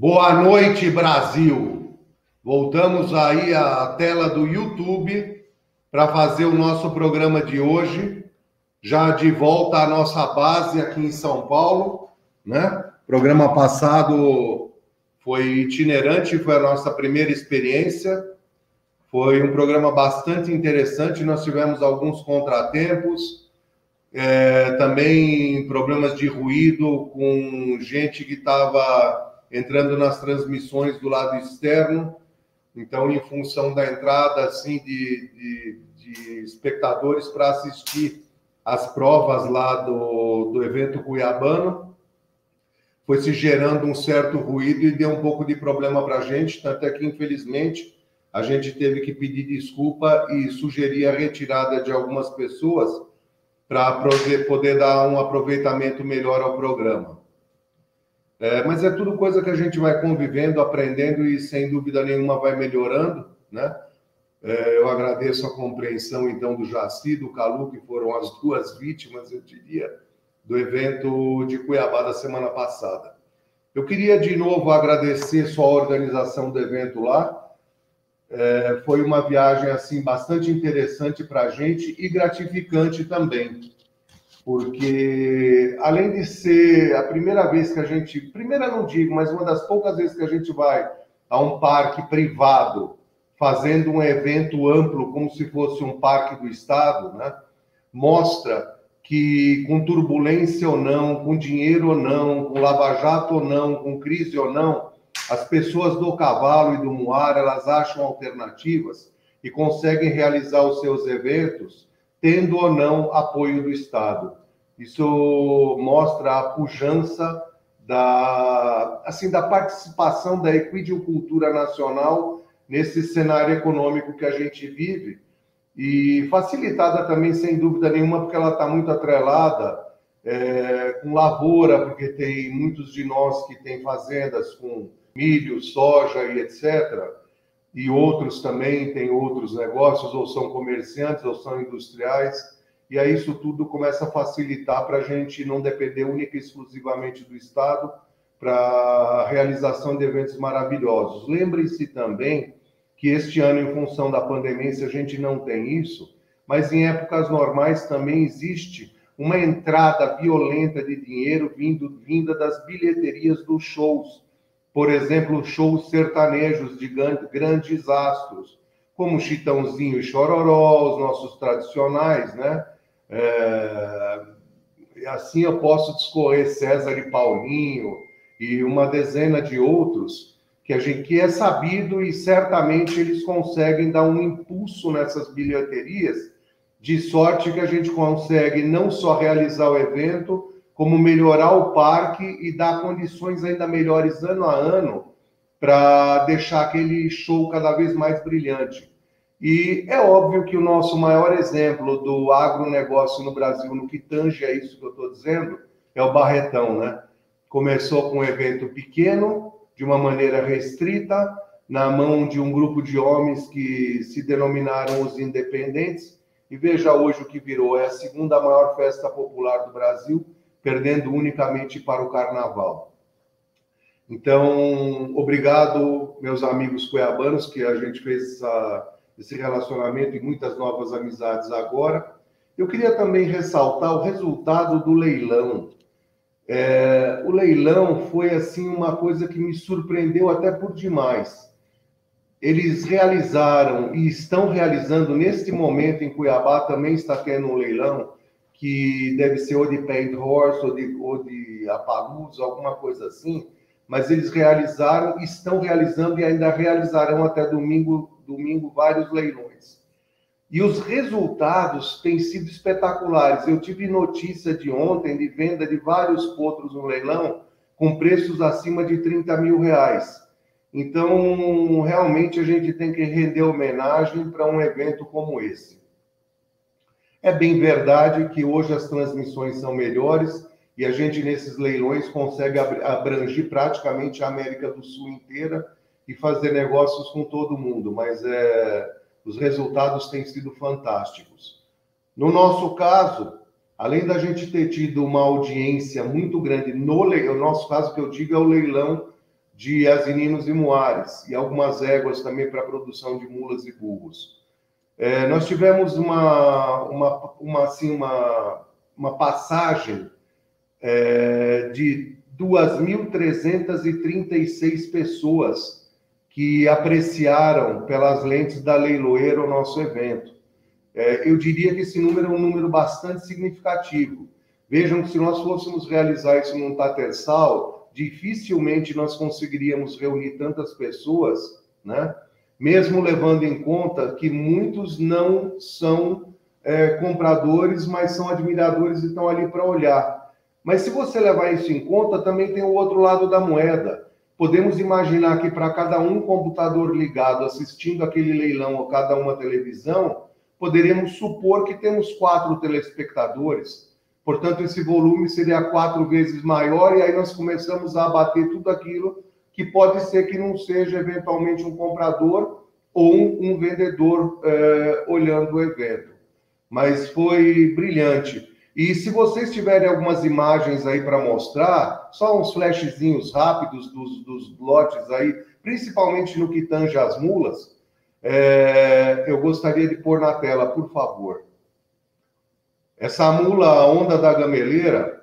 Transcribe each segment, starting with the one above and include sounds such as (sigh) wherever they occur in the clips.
Boa noite, Brasil. Voltamos aí à tela do YouTube para fazer o nosso programa de hoje, já de volta à nossa base aqui em São Paulo, né? Programa passado foi itinerante, foi a nossa primeira experiência. Foi um programa bastante interessante. Nós tivemos alguns contratempos, é, também problemas de ruído com gente que estava entrando nas transmissões do lado externo. Então, em função da entrada assim de, de, de espectadores para assistir as provas lá do, do evento cuiabano, foi se gerando um certo ruído e deu um pouco de problema para a gente, tanto é que, infelizmente, a gente teve que pedir desculpa e sugerir a retirada de algumas pessoas para poder dar um aproveitamento melhor ao programa. É, mas é tudo coisa que a gente vai convivendo, aprendendo e sem dúvida nenhuma vai melhorando, né? É, eu agradeço a compreensão então do Jaci, do Calu, que foram as duas vítimas, eu diria, do evento de Cuiabá da semana passada. Eu queria de novo agradecer sua organização do evento lá. É, foi uma viagem assim bastante interessante para a gente e gratificante também porque além de ser a primeira vez que a gente, primeira não digo, mas uma das poucas vezes que a gente vai a um parque privado fazendo um evento amplo como se fosse um parque do estado, né? Mostra que com turbulência ou não, com dinheiro ou não, com lava-jato ou não, com crise ou não, as pessoas do cavalo e do muar, elas acham alternativas e conseguem realizar os seus eventos tendo ou não apoio do Estado. Isso mostra a pujança da, assim, da participação da equidiocultura nacional nesse cenário econômico que a gente vive e facilitada também, sem dúvida nenhuma, porque ela está muito atrelada é, com lavoura, porque tem muitos de nós que têm fazendas com milho, soja e etc e outros também têm outros negócios, ou são comerciantes, ou são industriais, e aí isso tudo começa a facilitar para a gente não depender única e exclusivamente do Estado para a realização de eventos maravilhosos. Lembre-se também que este ano, em função da pandemia, a gente não tem isso, mas em épocas normais também existe uma entrada violenta de dinheiro vindo, vinda das bilheterias dos shows por exemplo, shows sertanejos de grandes astros, como Chitãozinho e Chororó, os nossos tradicionais, né? É... Assim eu posso discorrer César e Paulinho e uma dezena de outros que a gente que é sabido e certamente eles conseguem dar um impulso nessas bilheterias, de sorte que a gente consegue não só realizar o evento, como melhorar o parque e dar condições ainda melhores ano a ano para deixar aquele show cada vez mais brilhante. E é óbvio que o nosso maior exemplo do agronegócio no Brasil, no que tange a isso que eu estou dizendo, é o Barretão, né? Começou com um evento pequeno, de uma maneira restrita, na mão de um grupo de homens que se denominaram os independentes, e veja hoje o que virou, é a segunda maior festa popular do Brasil, perdendo unicamente para o carnaval. Então, obrigado, meus amigos cuiabanos, que a gente fez essa, esse relacionamento e muitas novas amizades agora. Eu queria também ressaltar o resultado do leilão. É, o leilão foi assim uma coisa que me surpreendeu até por demais. Eles realizaram e estão realizando neste momento em Cuiabá também está tendo um leilão que deve ser ou de Paint Horse ou de, ou de Apaluz, alguma coisa assim, mas eles realizaram, estão realizando e ainda realizarão até domingo, domingo vários leilões. E os resultados têm sido espetaculares. Eu tive notícia de ontem de venda de vários potros no leilão com preços acima de 30 mil reais. Então, realmente, a gente tem que render homenagem para um evento como esse. É bem verdade que hoje as transmissões são melhores e a gente, nesses leilões, consegue abranger praticamente a América do Sul inteira e fazer negócios com todo mundo, mas é, os resultados têm sido fantásticos. No nosso caso, além da gente ter tido uma audiência muito grande no leilão, o nosso caso que eu digo é o leilão de asininos e muares, e algumas éguas também para produção de mulas e burros. É, nós tivemos uma, uma, uma, assim, uma, uma passagem é, de 2.336 pessoas que apreciaram pelas lentes da leiloeira o nosso evento. É, eu diria que esse número é um número bastante significativo. Vejam que se nós fôssemos realizar isso num tatersal, dificilmente nós conseguiríamos reunir tantas pessoas, né? Mesmo levando em conta que muitos não são é, compradores, mas são admiradores e estão ali para olhar. Mas se você levar isso em conta, também tem o outro lado da moeda. Podemos imaginar que para cada um computador ligado assistindo aquele leilão ou cada uma televisão, poderíamos supor que temos quatro telespectadores. Portanto, esse volume seria quatro vezes maior e aí nós começamos a abater tudo aquilo que pode ser que não seja eventualmente um comprador ou um, um vendedor é, olhando o evento. Mas foi brilhante. E se vocês tiverem algumas imagens aí para mostrar, só uns flashzinhos rápidos dos, dos lotes aí, principalmente no que tange as mulas, é, eu gostaria de pôr na tela, por favor. Essa mula Onda da Gameleira,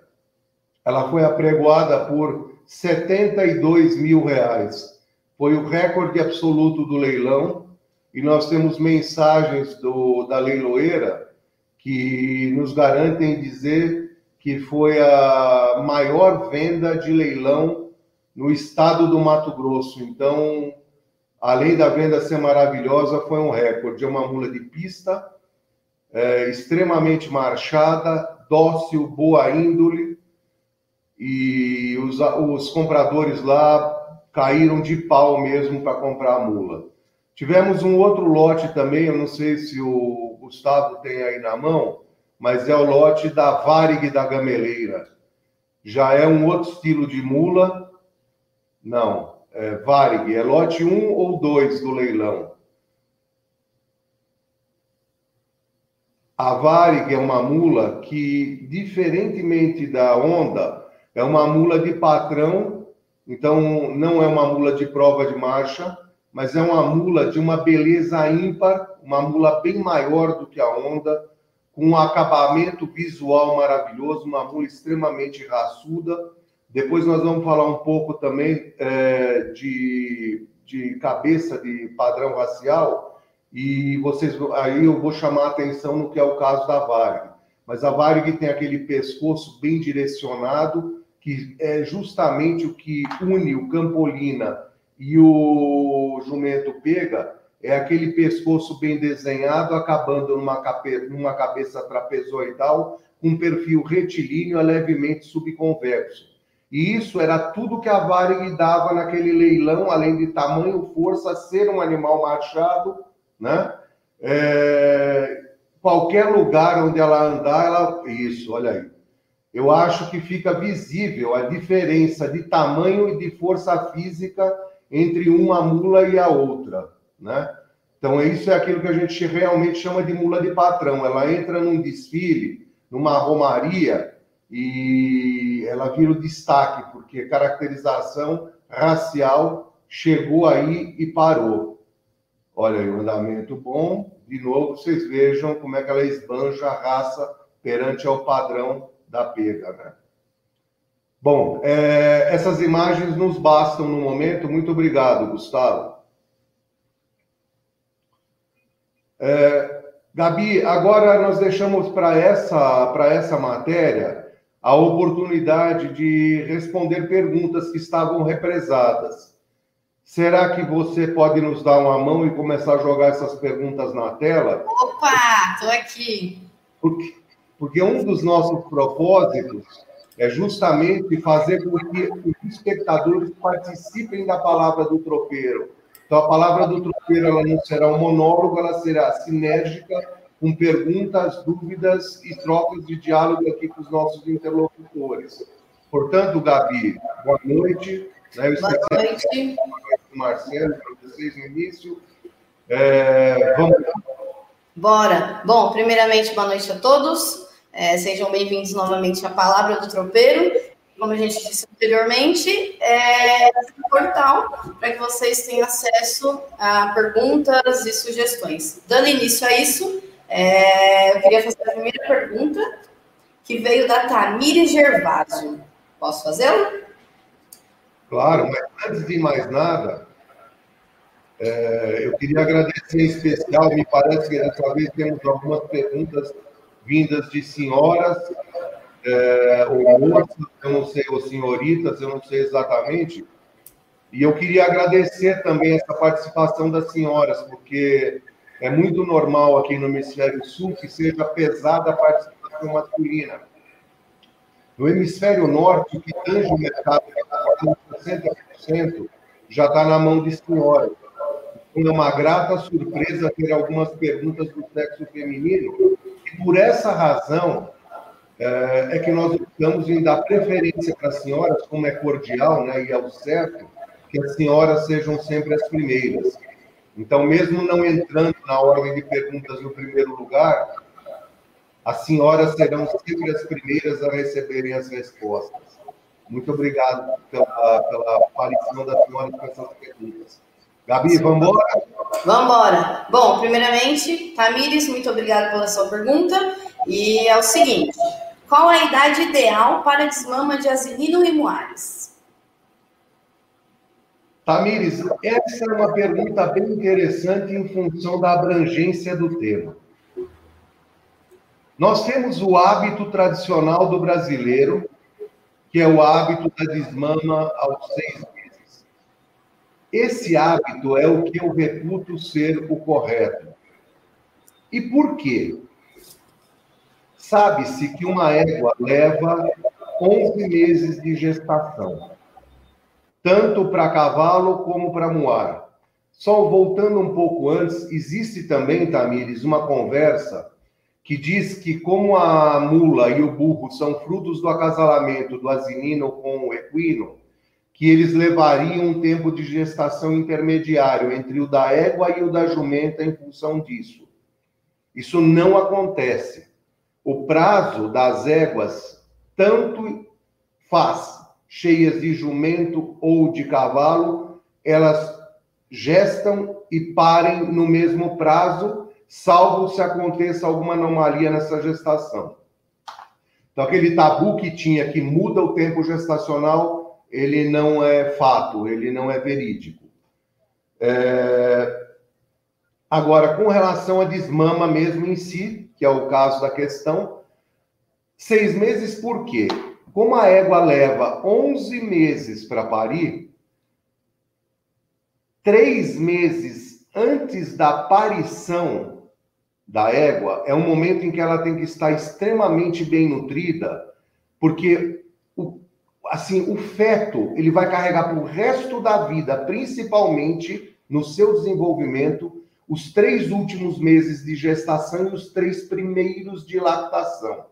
ela foi apregoada por 72 mil reais. Foi o recorde absoluto do leilão e nós temos mensagens do, da leiloeira que nos garantem dizer que foi a maior venda de leilão no estado do Mato Grosso. Então, além da venda ser maravilhosa, foi um recorde. É uma mula de pista, é, extremamente marchada, dócil, boa índole, e os, os compradores lá caíram de pau mesmo para comprar a mula. Tivemos um outro lote também, eu não sei se o Gustavo tem aí na mão, mas é o lote da Varig da Gameleira. Já é um outro estilo de mula. Não, é, Varig, é lote 1 ou 2 do leilão. A Varig é uma mula que, diferentemente da Honda, é uma mula de patrão, então não é uma mula de prova de marcha, mas é uma mula de uma beleza ímpar, uma mula bem maior do que a Honda, com um acabamento visual maravilhoso, uma mula extremamente raçuda, depois nós vamos falar um pouco também é, de, de cabeça de padrão racial, e vocês aí eu vou chamar a atenção no que é o caso da Varg. Mas a Varg tem aquele pescoço bem direcionado, que é justamente o que une o Campolina e o Jumento Pega, é aquele pescoço bem desenhado, acabando numa, cabe numa cabeça trapezoidal, com perfil retilíneo a levemente subconvexo. E isso era tudo que a Varig dava naquele leilão, além de tamanho, força, ser um animal machado, né? É... Qualquer lugar onde ela andar, ela. Isso, olha aí. Eu acho que fica visível a diferença de tamanho e de força física entre uma mula e a outra, né? Então, isso é aquilo que a gente realmente chama de mula de patrão. Ela entra num desfile, numa romaria, e ela vira o destaque, porque caracterização racial chegou aí e parou. Olha aí, o andamento bom. De novo, vocês vejam como é que ela esbanja a raça perante ao padrão da pega, né? Bom, é, essas imagens nos bastam no momento. Muito obrigado, Gustavo. É, Gabi, agora nós deixamos para essa, essa matéria a oportunidade de responder perguntas que estavam represadas. Será que você pode nos dar uma mão e começar a jogar essas perguntas na tela? Opa, estou aqui. Porque, porque um dos nossos propósitos é justamente fazer com que os espectadores participem da palavra do tropeiro. Então, a palavra do tropeiro ela não será um monólogo, ela será sinérgica com perguntas, dúvidas e trocas de diálogo aqui com os nossos interlocutores. Portanto, Gabi, boa noite. Né? Eu boa noite. Marcelo, para vocês no início. É, vamos Bora. Bom, primeiramente, boa noite a todos. É, sejam bem-vindos novamente à Palavra do Tropeiro. como a gente disse anteriormente, é um portal para que vocês tenham acesso a perguntas e sugestões. Dando início a isso, é, eu queria fazer a primeira pergunta, que veio da Tamires Gervásio. Posso fazê-la? Claro, mas antes de mais nada, é, eu queria agradecer em especial, me parece que dessa vez temos algumas perguntas vindas de senhoras é, ou moças, eu não sei, ou senhoritas, eu não sei exatamente. E eu queria agradecer também essa participação das senhoras, porque é muito normal aqui no Hemisfério Sul que seja pesada a participação masculina. No Hemisfério Norte, o que tange o mercado, 60%, já está na mão de senhoras. Então, é uma grata surpresa ter algumas perguntas do sexo feminino, por essa razão, é, é que nós optamos em dar preferência para as senhoras, como é cordial né, e é o certo, que as senhoras sejam sempre as primeiras. Então, mesmo não entrando na ordem de perguntas no primeiro lugar, as senhoras serão sempre as primeiras a receberem as respostas. Muito obrigado pela, pela aparição das senhoras com essas perguntas. Gabi, vamos embora? Vamos embora. Bom, primeiramente, Tamires, muito obrigado pela sua pergunta. E é o seguinte: qual a idade ideal para desmama de asinino e moares? Tamires, essa é uma pergunta bem interessante em função da abrangência do tema. Nós temos o hábito tradicional do brasileiro, que é o hábito da desmama aos seis meses. Esse hábito é o que eu reputo ser o correto. E por quê? Sabe-se que uma égua leva 11 meses de gestação, tanto para cavalo como para moar. Só voltando um pouco antes, existe também, Tamires, uma conversa que diz que como a mula e o burro são frutos do acasalamento do asinino com o equino, que eles levariam um tempo de gestação intermediário entre o da égua e o da jumenta em função disso. Isso não acontece o prazo das éguas tanto faz cheias de jumento ou de cavalo, elas gestam e parem no mesmo prazo, salvo se aconteça alguma anomalia nessa gestação. Então, aquele tabu que tinha que muda o tempo gestacional, ele não é fato, ele não é verídico. É... Agora, com relação à desmama mesmo em si, que é o caso da questão. Seis meses por quê? Como a égua leva 11 meses para parir, três meses antes da aparição da égua é um momento em que ela tem que estar extremamente bem nutrida, porque assim o feto ele vai carregar para o resto da vida, principalmente no seu desenvolvimento, os três últimos meses de gestação e os três primeiros de lactação.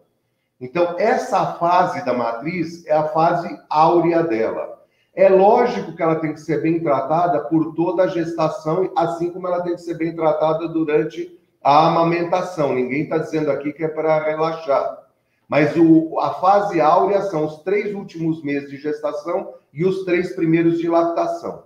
Então, essa fase da matriz é a fase áurea dela. É lógico que ela tem que ser bem tratada por toda a gestação, assim como ela tem que ser bem tratada durante a amamentação. Ninguém está dizendo aqui que é para relaxar. Mas o, a fase áurea são os três últimos meses de gestação e os três primeiros de lactação.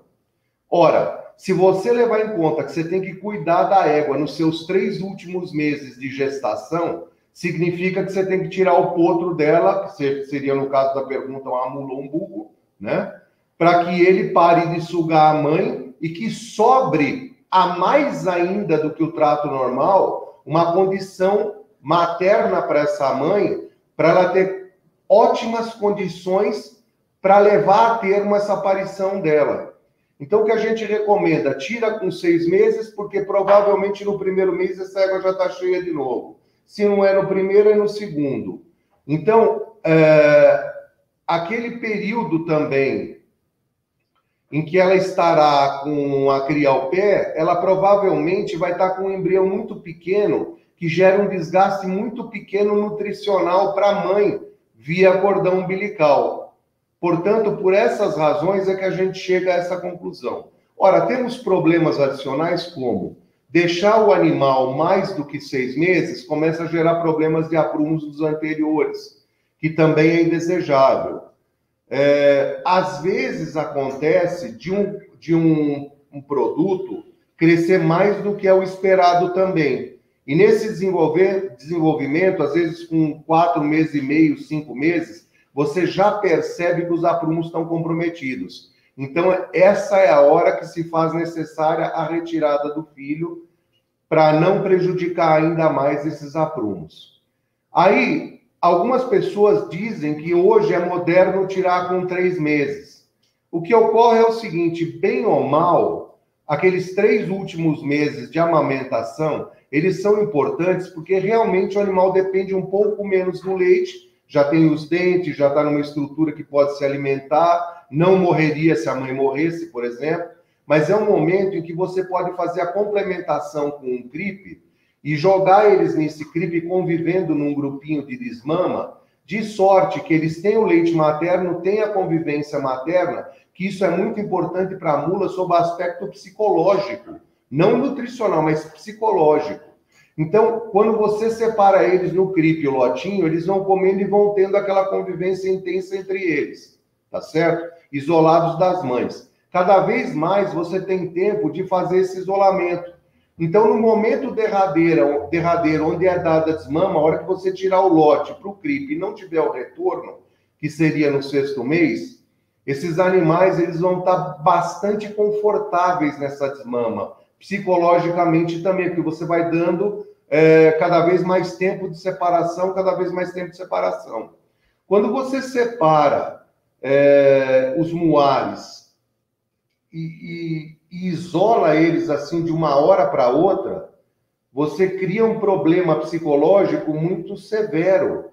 Ora, se você levar em conta que você tem que cuidar da égua nos seus três últimos meses de gestação, significa que você tem que tirar o potro dela, que seria no caso da pergunta um buco, né? Para que ele pare de sugar a mãe e que sobre a mais ainda do que o trato normal, uma condição materna para essa mãe, para ela ter ótimas condições para levar a termo essa aparição dela. Então, o que a gente recomenda? Tira com seis meses, porque provavelmente no primeiro mês essa égua já está cheia de novo. Se não é no primeiro, é no segundo. Então, é, aquele período também em que ela estará com a cria ao pé, ela provavelmente vai estar com um embrião muito pequeno, que gera um desgaste muito pequeno nutricional para a mãe via cordão umbilical. Portanto, por essas razões é que a gente chega a essa conclusão. Ora, temos problemas adicionais como deixar o animal mais do que seis meses começa a gerar problemas de aprumos dos anteriores, que também é indesejável. É, às vezes acontece de um, de um, um produto crescer mais do que é o esperado também. E nesse desenvolver, desenvolvimento, às vezes com quatro meses e meio, cinco meses, você já percebe que os aprumos estão comprometidos. Então, essa é a hora que se faz necessária a retirada do filho para não prejudicar ainda mais esses aprumos. Aí, algumas pessoas dizem que hoje é moderno tirar com três meses. O que ocorre é o seguinte: bem ou mal, aqueles três últimos meses de amamentação, eles são importantes porque realmente o animal depende um pouco menos do leite, já tem os dentes, já está numa estrutura que pode se alimentar, não morreria se a mãe morresse, por exemplo, mas é um momento em que você pode fazer a complementação com um CRIP e jogar eles nesse CRIP convivendo num grupinho de desmama, de sorte que eles tenham leite materno, tenham a convivência materna, que isso é muito importante para a mula sob aspecto psicológico, não nutricional, mas psicológico. Então, quando você separa eles no CRIP o lotinho, eles vão comendo e vão tendo aquela convivência intensa entre eles, tá certo? isolados das mães. Cada vez mais você tem tempo de fazer esse isolamento. Então, no momento derradeiro, derradeiro onde é dada a desmama, a hora que você tirar o lote para o CRIP e não tiver o retorno, que seria no sexto mês, esses animais eles vão estar bastante confortáveis nessa desmama, psicologicamente também, porque você vai dando é, cada vez mais tempo de separação, cada vez mais tempo de separação. Quando você separa é, os muares e, e, e isola eles assim de uma hora para outra, você cria um problema psicológico muito severo.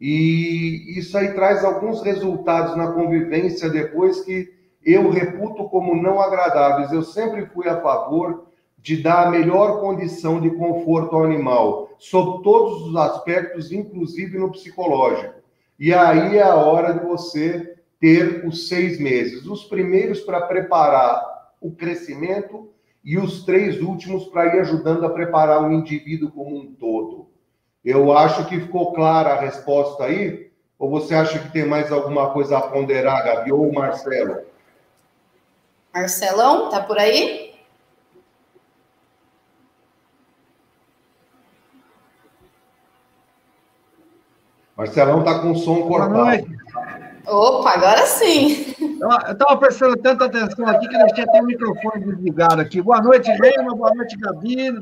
E isso aí traz alguns resultados na convivência depois que eu reputo como não agradáveis. Eu sempre fui a favor de dar a melhor condição de conforto ao animal, sob todos os aspectos, inclusive no psicológico. E aí é a hora de você ter os seis meses. Os primeiros para preparar o crescimento e os três últimos para ir ajudando a preparar o indivíduo como um todo. Eu acho que ficou clara a resposta aí. Ou você acha que tem mais alguma coisa a ponderar, Gabi, ou Marcelo? Marcelão, tá por aí? Marcelão tá com o som cortado. Boa noite. Opa, agora sim. Eu estava prestando tanta atenção aqui que deixei até o microfone desligado aqui. Boa noite, Leima. Boa noite, Gabi.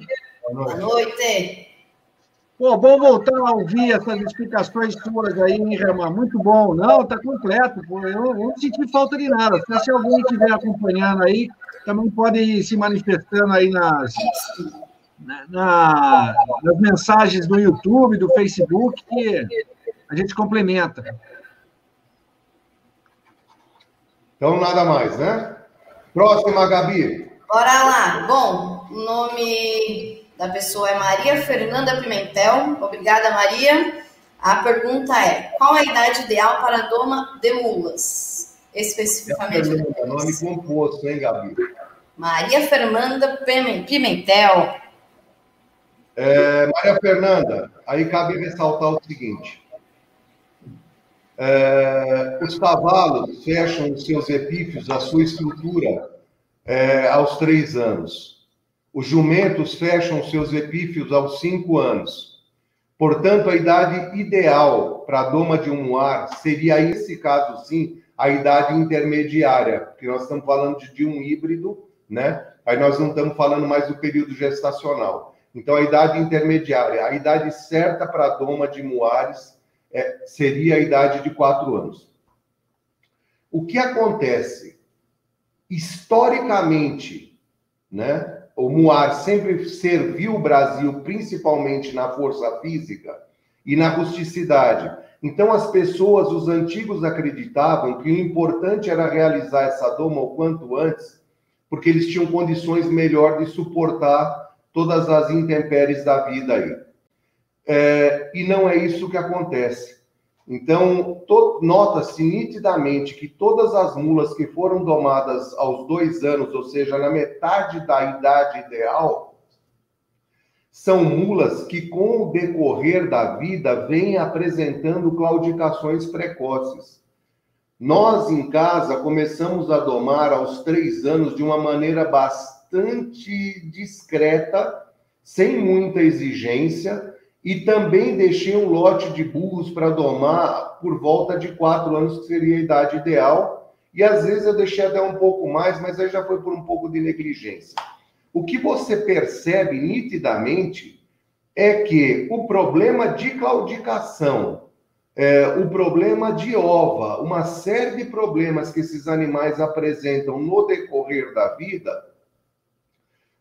Boa noite. Pô, bom voltar a ouvir essas explicações suas aí, hein, Ramar? Muito bom. Não, tá completo. Pô. Eu, eu não senti falta de nada. Se alguém estiver acompanhando aí, também pode ir se manifestando aí nas, na, nas mensagens do YouTube, do Facebook, que a gente complementa. Então, nada mais, né? Próxima, Gabi. Bora lá. Bom, o nome da pessoa é Maria Fernanda Pimentel. Obrigada, Maria. A pergunta é: qual a idade ideal para a doma de mulas? Especificamente. É nome composto, hein, Gabi? Maria Fernanda Pimentel. É, Maria Fernanda, aí cabe ressaltar o seguinte: é, os cavalos fecham os seus epífios, a sua estrutura, é, aos três anos. Os jumentos fecham seus epífios aos cinco anos. Portanto, a idade ideal para a doma de um ar seria, nesse caso, sim, a idade intermediária, porque nós estamos falando de, de um híbrido, né? Aí nós não estamos falando mais do período gestacional. Então, a idade intermediária, a idade certa para a doma de muares é, seria a idade de quatro anos. O que acontece? Historicamente, né, o Muar sempre serviu o Brasil principalmente na força física e na rusticidade. Então, as pessoas, os antigos, acreditavam que o importante era realizar essa doma o quanto antes, porque eles tinham condições melhor de suportar todas as intempéries da vida aí. É, e não é isso que acontece. Então, nota-se nitidamente que todas as mulas que foram domadas aos dois anos, ou seja, na metade da idade ideal, são mulas que, com o decorrer da vida, vêm apresentando claudicações precoces. Nós, em casa, começamos a domar aos três anos de uma maneira bastante discreta, sem muita exigência, e também deixei um lote de burros para domar por volta de quatro anos, que seria a idade ideal, e às vezes eu deixei até um pouco mais, mas aí já foi por um pouco de negligência. O que você percebe nitidamente é que o problema de claudicação é, o problema de ova, uma série de problemas que esses animais apresentam no decorrer da vida,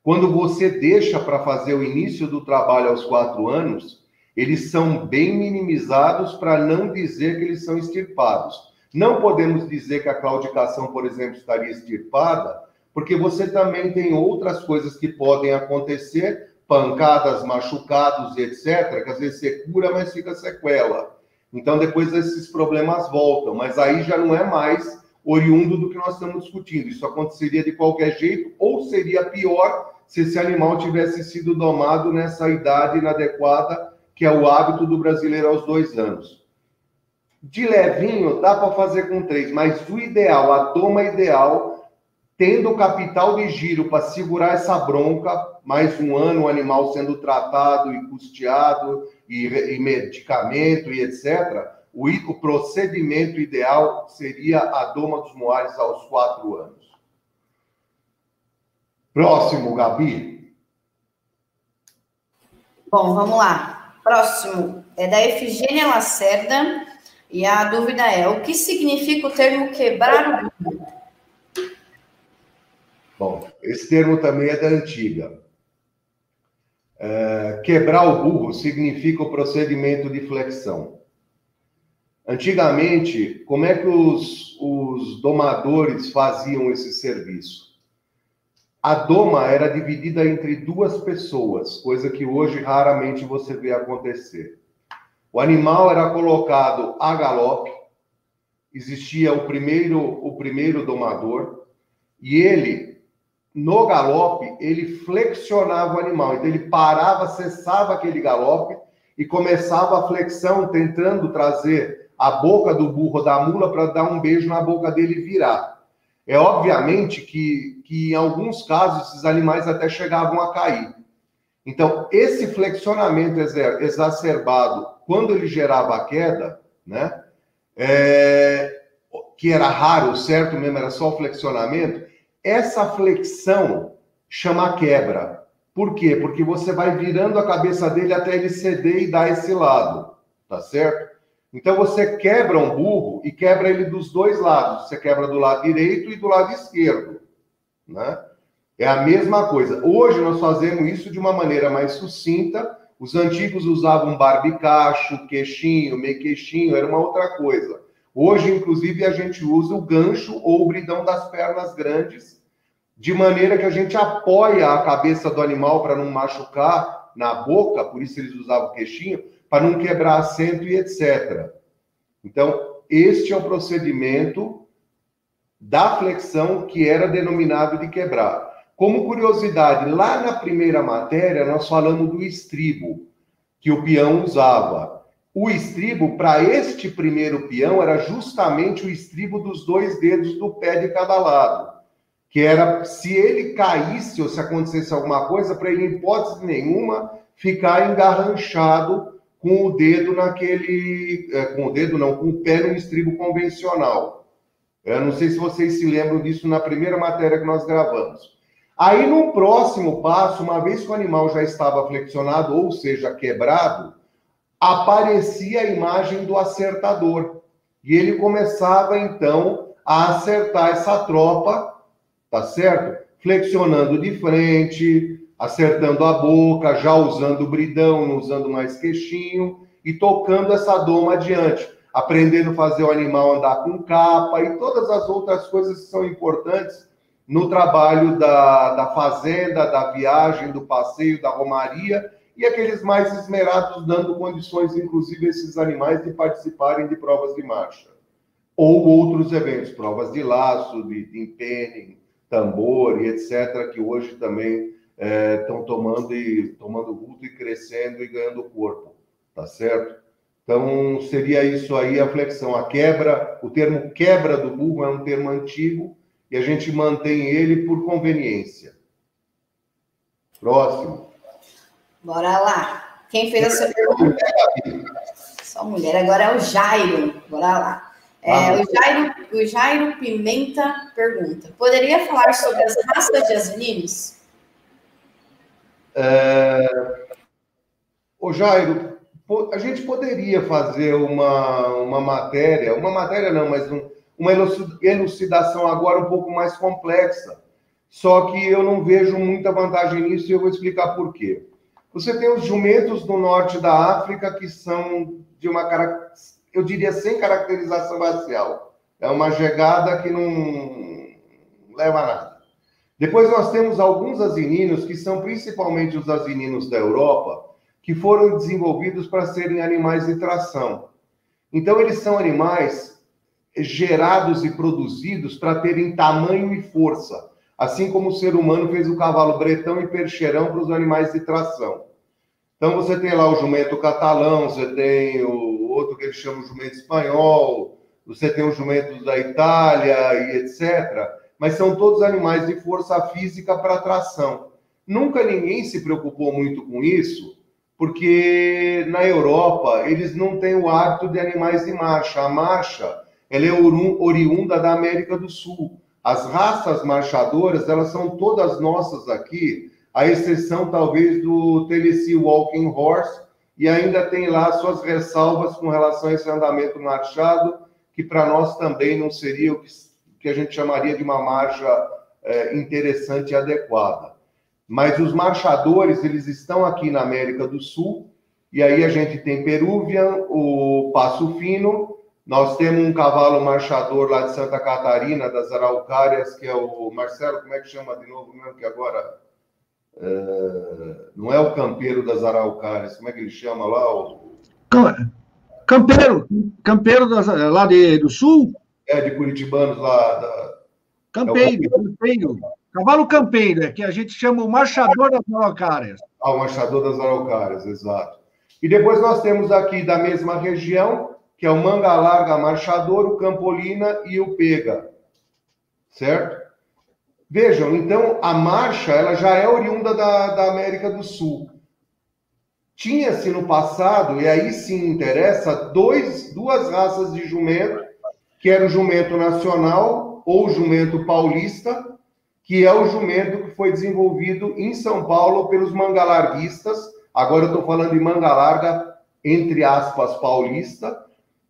quando você deixa para fazer o início do trabalho aos quatro anos, eles são bem minimizados para não dizer que eles são extirpados. Não podemos dizer que a claudicação, por exemplo, estaria extirpada, porque você também tem outras coisas que podem acontecer, pancadas, machucados, etc., que às vezes você cura, mas fica sequela. Então, depois esses problemas voltam, mas aí já não é mais oriundo do que nós estamos discutindo. Isso aconteceria de qualquer jeito, ou seria pior se esse animal tivesse sido domado nessa idade inadequada, que é o hábito do brasileiro aos dois anos. De levinho, dá para fazer com três, mas o ideal, a doma ideal, tendo capital de giro para segurar essa bronca, mais um ano o animal sendo tratado e custeado, e, e medicamento e etc., o, o, procedimento ideal seria a doma dos moares aos quatro anos. Próximo, Gabi. Bom, vamos lá. Próximo é da Efigênia Lacerda. E a dúvida é: o que significa o termo quebrar o burro? Bom, esse termo também é da antiga. É, quebrar o burro significa o procedimento de flexão. Antigamente, como é que os, os domadores faziam esse serviço? A doma era dividida entre duas pessoas, coisa que hoje raramente você vê acontecer. O animal era colocado a galope, existia o primeiro, o primeiro domador, e ele no galope, ele flexionava o animal. Então, ele parava, cessava aquele galope e começava a flexão, tentando trazer a boca do burro da mula para dar um beijo na boca dele e virar. É obviamente que, que em alguns casos esses animais até chegavam a cair. Então, esse flexionamento exacerbado, quando ele gerava a queda, né, é, que era raro, certo mesmo, era só o flexionamento, essa flexão chama quebra. Por quê? Porque você vai virando a cabeça dele até ele ceder e dar esse lado, tá certo? Então você quebra um burro e quebra ele dos dois lados. Você quebra do lado direito e do lado esquerdo, né? É a mesma coisa. Hoje nós fazemos isso de uma maneira mais sucinta. Os antigos usavam barbicacho, queixinho, meio queixinho, era uma outra coisa. Hoje, inclusive, a gente usa o gancho ou o bridão das pernas grandes, de maneira que a gente apoia a cabeça do animal para não machucar na boca, por isso eles usavam o queixinho, para não quebrar assento e etc. Então, este é o procedimento da flexão que era denominado de quebrar. Como curiosidade, lá na primeira matéria, nós falamos do estribo que o peão usava. O estribo, para este primeiro peão, era justamente o estribo dos dois dedos do pé de cada lado. Que era, se ele caísse ou se acontecesse alguma coisa, para ele, em hipótese nenhuma, ficar engarranchado com o dedo naquele. É, com o dedo, não, com o pé no estribo convencional. Eu não sei se vocês se lembram disso na primeira matéria que nós gravamos. Aí, no próximo passo, uma vez que o animal já estava flexionado, ou seja, quebrado, aparecia a imagem do acertador. E ele começava então a acertar essa tropa, tá certo? Flexionando de frente, acertando a boca, já usando o bridão, não usando mais queixinho e tocando essa doma adiante, aprendendo a fazer o animal andar com capa e todas as outras coisas que são importantes no trabalho da, da fazenda, da viagem, do passeio, da romaria e aqueles mais esmerados dando condições, inclusive, a esses animais de participarem de provas de marcha. Ou outros eventos, provas de laço, de, de tambor e etc., que hoje também estão é, tomando e tomando vulto e crescendo e ganhando corpo, tá certo? Então, seria isso aí a flexão. A quebra, o termo quebra do burro é um termo antigo e a gente mantém ele por conveniência. Próximo. Bora lá. Quem fez essa pergunta? Só mulher. Agora é o Jairo. Bora lá. É, o, Jairo, o Jairo Pimenta pergunta: Poderia falar sobre as raças de asininos? É... O Jairo, a gente poderia fazer uma, uma matéria, uma matéria não, mas um, uma elucidação agora um pouco mais complexa. Só que eu não vejo muita vantagem nisso e eu vou explicar por quê. Você tem os jumentos do norte da África que são de uma eu diria, sem caracterização racial. É uma jegada que não leva a nada. Depois nós temos alguns asininos, que são principalmente os asininos da Europa, que foram desenvolvidos para serem animais de tração. Então, eles são animais gerados e produzidos para terem tamanho e força, assim como o ser humano fez o cavalo bretão e percherão para os animais de tração. Então, você tem lá o jumento catalão, você tem o outro que eles chamam jumento espanhol, você tem os jumentos da Itália e etc. Mas são todos animais de força física para tração. Nunca ninguém se preocupou muito com isso, porque na Europa eles não têm o hábito de animais de marcha. A marcha ela é oriunda da América do Sul. As raças marchadoras, elas são todas nossas aqui, à exceção talvez do Tennessee Walking Horse, e ainda tem lá suas ressalvas com relação a esse andamento marchado, que para nós também não seria o que, que, a gente chamaria de uma marcha é, interessante e adequada. Mas os marchadores, eles estão aqui na América do Sul, e aí a gente tem Peruvian, o Passo Fino, nós temos um cavalo marchador lá de Santa Catarina, das Araucárias, que é o Marcelo, como é que chama de novo mesmo, que agora é, não é o campeiro das araucárias, como é que ele chama lá? O... Campeiro, campeiro das, lá de, do sul? É, de Curitibanos lá. Da... Campeiro, é campeiro. Cavalo campeiro, é que a gente chama o marchador das araucárias. Ah, o marchador das araucárias, exato. E depois nós temos aqui da mesma região, que é o manga larga marchador, o campolina e o pega. Certo? Vejam, então a marcha ela já é oriunda da, da América do Sul. Tinha-se no passado, e aí sim interessa, dois, duas raças de jumento, que era o jumento nacional ou jumento paulista, que é o jumento que foi desenvolvido em São Paulo pelos mangalarguistas. Agora eu estou falando de manga larga, entre aspas, paulista,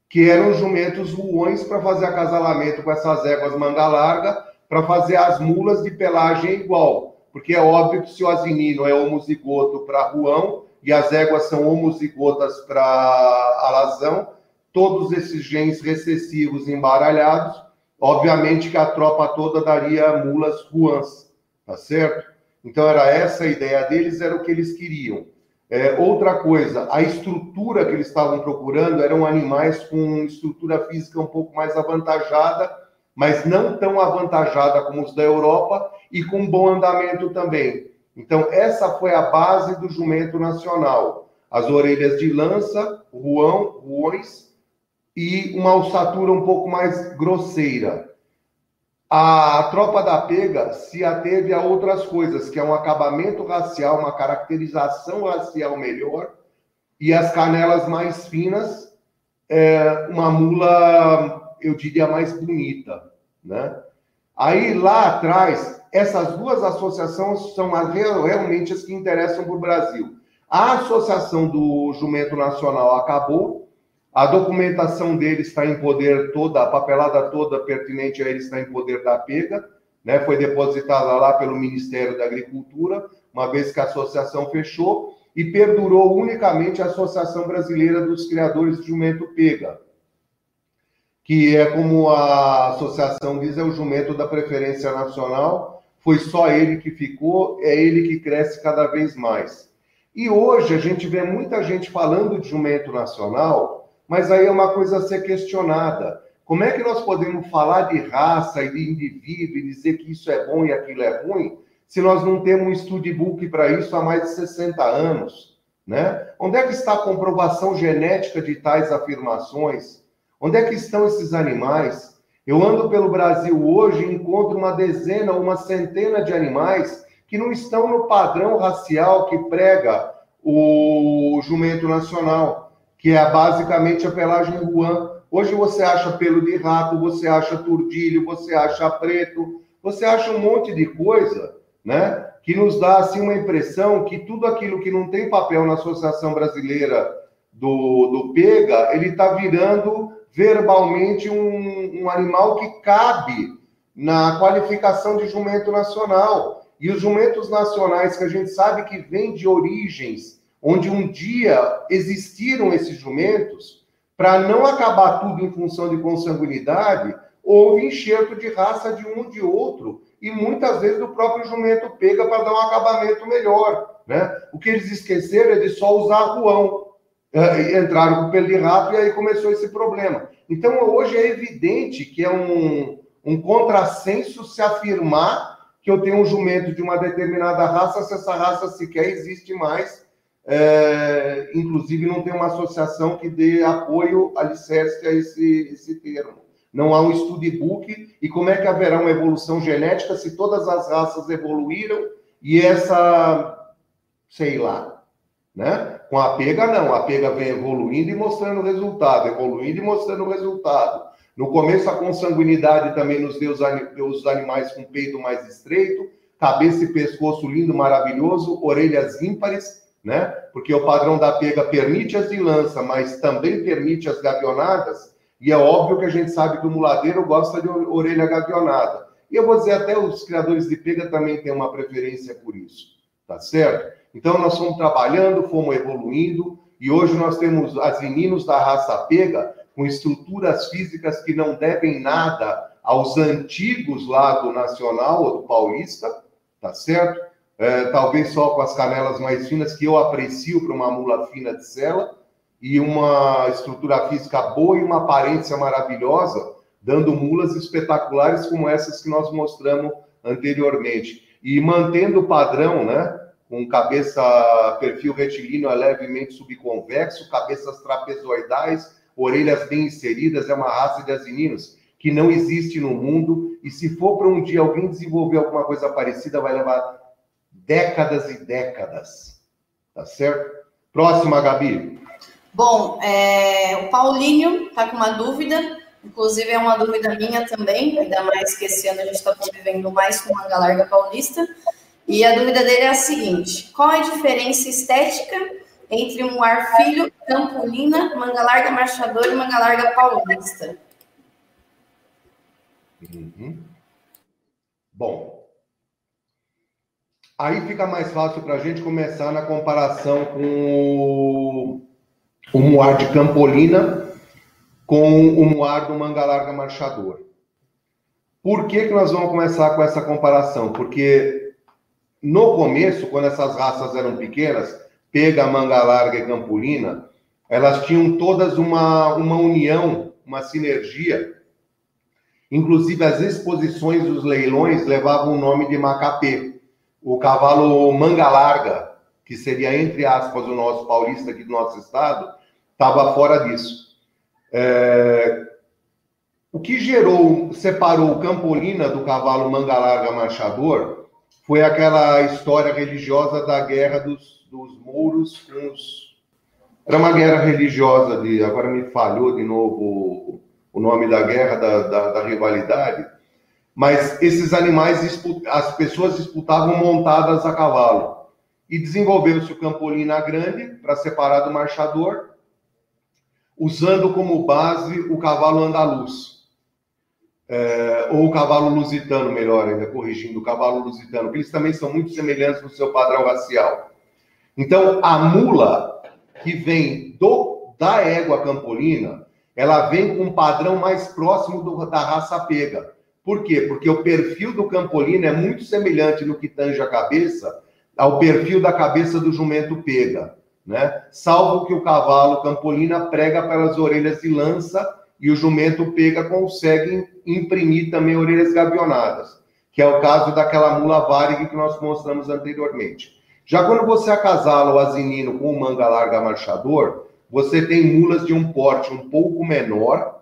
que eram jumentos ruões para fazer acasalamento com essas éguas manga larga para fazer as mulas de pelagem igual. Porque é óbvio que se o asinino é homozigoto para ruão e as éguas são homozigotas para alazão, todos esses genes recessivos embaralhados, obviamente que a tropa toda daria mulas ruãs, tá certo? Então era essa a ideia deles, era o que eles queriam. É, outra coisa, a estrutura que eles estavam procurando eram animais com estrutura física um pouco mais avantajada mas não tão avantajada como os da Europa e com bom andamento também. Então, essa foi a base do jumento nacional. As orelhas de lança, ruão, ruões e uma ossatura um pouco mais grosseira. A tropa da pega se ateve a outras coisas, que é um acabamento racial, uma caracterização racial melhor e as canelas mais finas, é, uma mula eu diria, mais bonita, né? Aí, lá atrás, essas duas associações são as, realmente as que interessam para o Brasil. A associação do Jumento Nacional acabou, a documentação deles está em poder toda, a papelada toda pertinente a eles está em poder da PEGA, né? foi depositada lá pelo Ministério da Agricultura, uma vez que a associação fechou, e perdurou unicamente a Associação Brasileira dos Criadores de Jumento PEGA, que é como a associação diz, é o jumento da preferência nacional. Foi só ele que ficou, é ele que cresce cada vez mais. E hoje a gente vê muita gente falando de jumento nacional, mas aí é uma coisa a ser questionada. Como é que nós podemos falar de raça e de indivíduo e dizer que isso é bom e aquilo é ruim, se nós não temos um studbook para isso há mais de 60 anos, Né? Onde é que está a comprovação genética de tais afirmações? Onde é que estão esses animais? Eu ando pelo Brasil hoje e encontro uma dezena uma centena de animais que não estão no padrão racial que prega o jumento nacional, que é basicamente a pelagem ruan. Hoje você acha pelo de rato, você acha turdilho, você acha preto, você acha um monte de coisa, né? Que nos dá assim uma impressão que tudo aquilo que não tem papel na Associação Brasileira do, do Pega, ele está virando verbalmente um, um animal que cabe na qualificação de jumento nacional. E os jumentos nacionais que a gente sabe que vêm de origens onde um dia existiram esses jumentos, para não acabar tudo em função de consanguinidade, houve enxerto de raça de um de outro, e muitas vezes o próprio jumento pega para dar um acabamento melhor. Né? O que eles esqueceram é de só usar ruão. É, entraram com pelo de rato e aí começou esse problema. Então, hoje é evidente que é um, um contrassenso se afirmar que eu tenho um jumento de uma determinada raça, se essa raça sequer existe mais. É, inclusive, não tem uma associação que dê apoio alicerce a esse, esse termo não há um studbook, e como é que haverá uma evolução genética se todas as raças evoluíram e essa, sei lá, né? Com a pega, não, a pega vem evoluindo e mostrando resultado, evoluindo e mostrando resultado. No começo, a consanguinidade também nos deu os animais com peito mais estreito, cabeça e pescoço lindo, maravilhoso, orelhas ímpares, né? Porque o padrão da pega permite as de lança, mas também permite as gavionadas, e é óbvio que a gente sabe que o muladeiro gosta de orelha gavionada. E eu vou dizer, até os criadores de pega também têm uma preferência por isso, tá certo? Então, nós fomos trabalhando, fomos evoluindo, e hoje nós temos as meninos da raça pega com estruturas físicas que não devem nada aos antigos lá do Nacional ou do Paulista, tá certo? É, talvez só com as canelas mais finas, que eu aprecio para uma mula fina de sela, e uma estrutura física boa e uma aparência maravilhosa, dando mulas espetaculares como essas que nós mostramos anteriormente. E mantendo o padrão, né? Com cabeça, perfil retilíneo é levemente subconvexo, cabeças trapezoidais, orelhas bem inseridas, é uma raça de asininos que não existe no mundo. E se for para um dia alguém desenvolver alguma coisa parecida, vai levar décadas e décadas. Tá certo? Próxima, Gabi. Bom, é, o Paulinho está com uma dúvida, inclusive é uma dúvida minha também, ainda mais que esse ano a gente está convivendo mais com manga larga paulista. E a dúvida dele é a seguinte: qual a diferença estética entre um arfilho, campolina, manga larga marchador e manga larga paulista? Uhum. Bom, aí fica mais fácil para a gente começar na comparação com o moar de Campolina com o moar do Manga Larga Marchador. Por que, que nós vamos começar com essa comparação? Porque no começo, quando essas raças eram pequenas, Pega, Manga Larga e Campolina, elas tinham todas uma, uma união, uma sinergia. Inclusive, as exposições dos leilões levavam o nome de Macapê, o cavalo Manga Larga, que seria, entre aspas, o nosso paulista aqui do nosso estado, estava fora disso. É... O que gerou, separou Campolina do cavalo manga larga marchador foi aquela história religiosa da guerra dos, dos mouros com os. Era uma guerra religiosa, de agora me falhou de novo o nome da guerra, da, da, da rivalidade, mas esses animais, as pessoas disputavam montadas a cavalo. E desenvolveu-se o Campolina grande para separar do marchador, usando como base o cavalo andaluz, é, ou o cavalo lusitano, melhor ainda, corrigindo, o cavalo lusitano, porque eles também são muito semelhantes no seu padrão racial. Então, a mula que vem do, da égua campolina, ela vem com um padrão mais próximo do, da raça pega. Por quê? Porque o perfil do campolino é muito semelhante no que tange a cabeça ao perfil da cabeça do jumento pega né? Salvo que o cavalo campolina prega pelas orelhas de lança e o jumento pega consegue imprimir também orelhas gavionadas, que é o caso daquela mula varig que nós mostramos anteriormente. Já quando você acasala o asinino com o manga larga marchador, você tem mulas de um porte um pouco menor,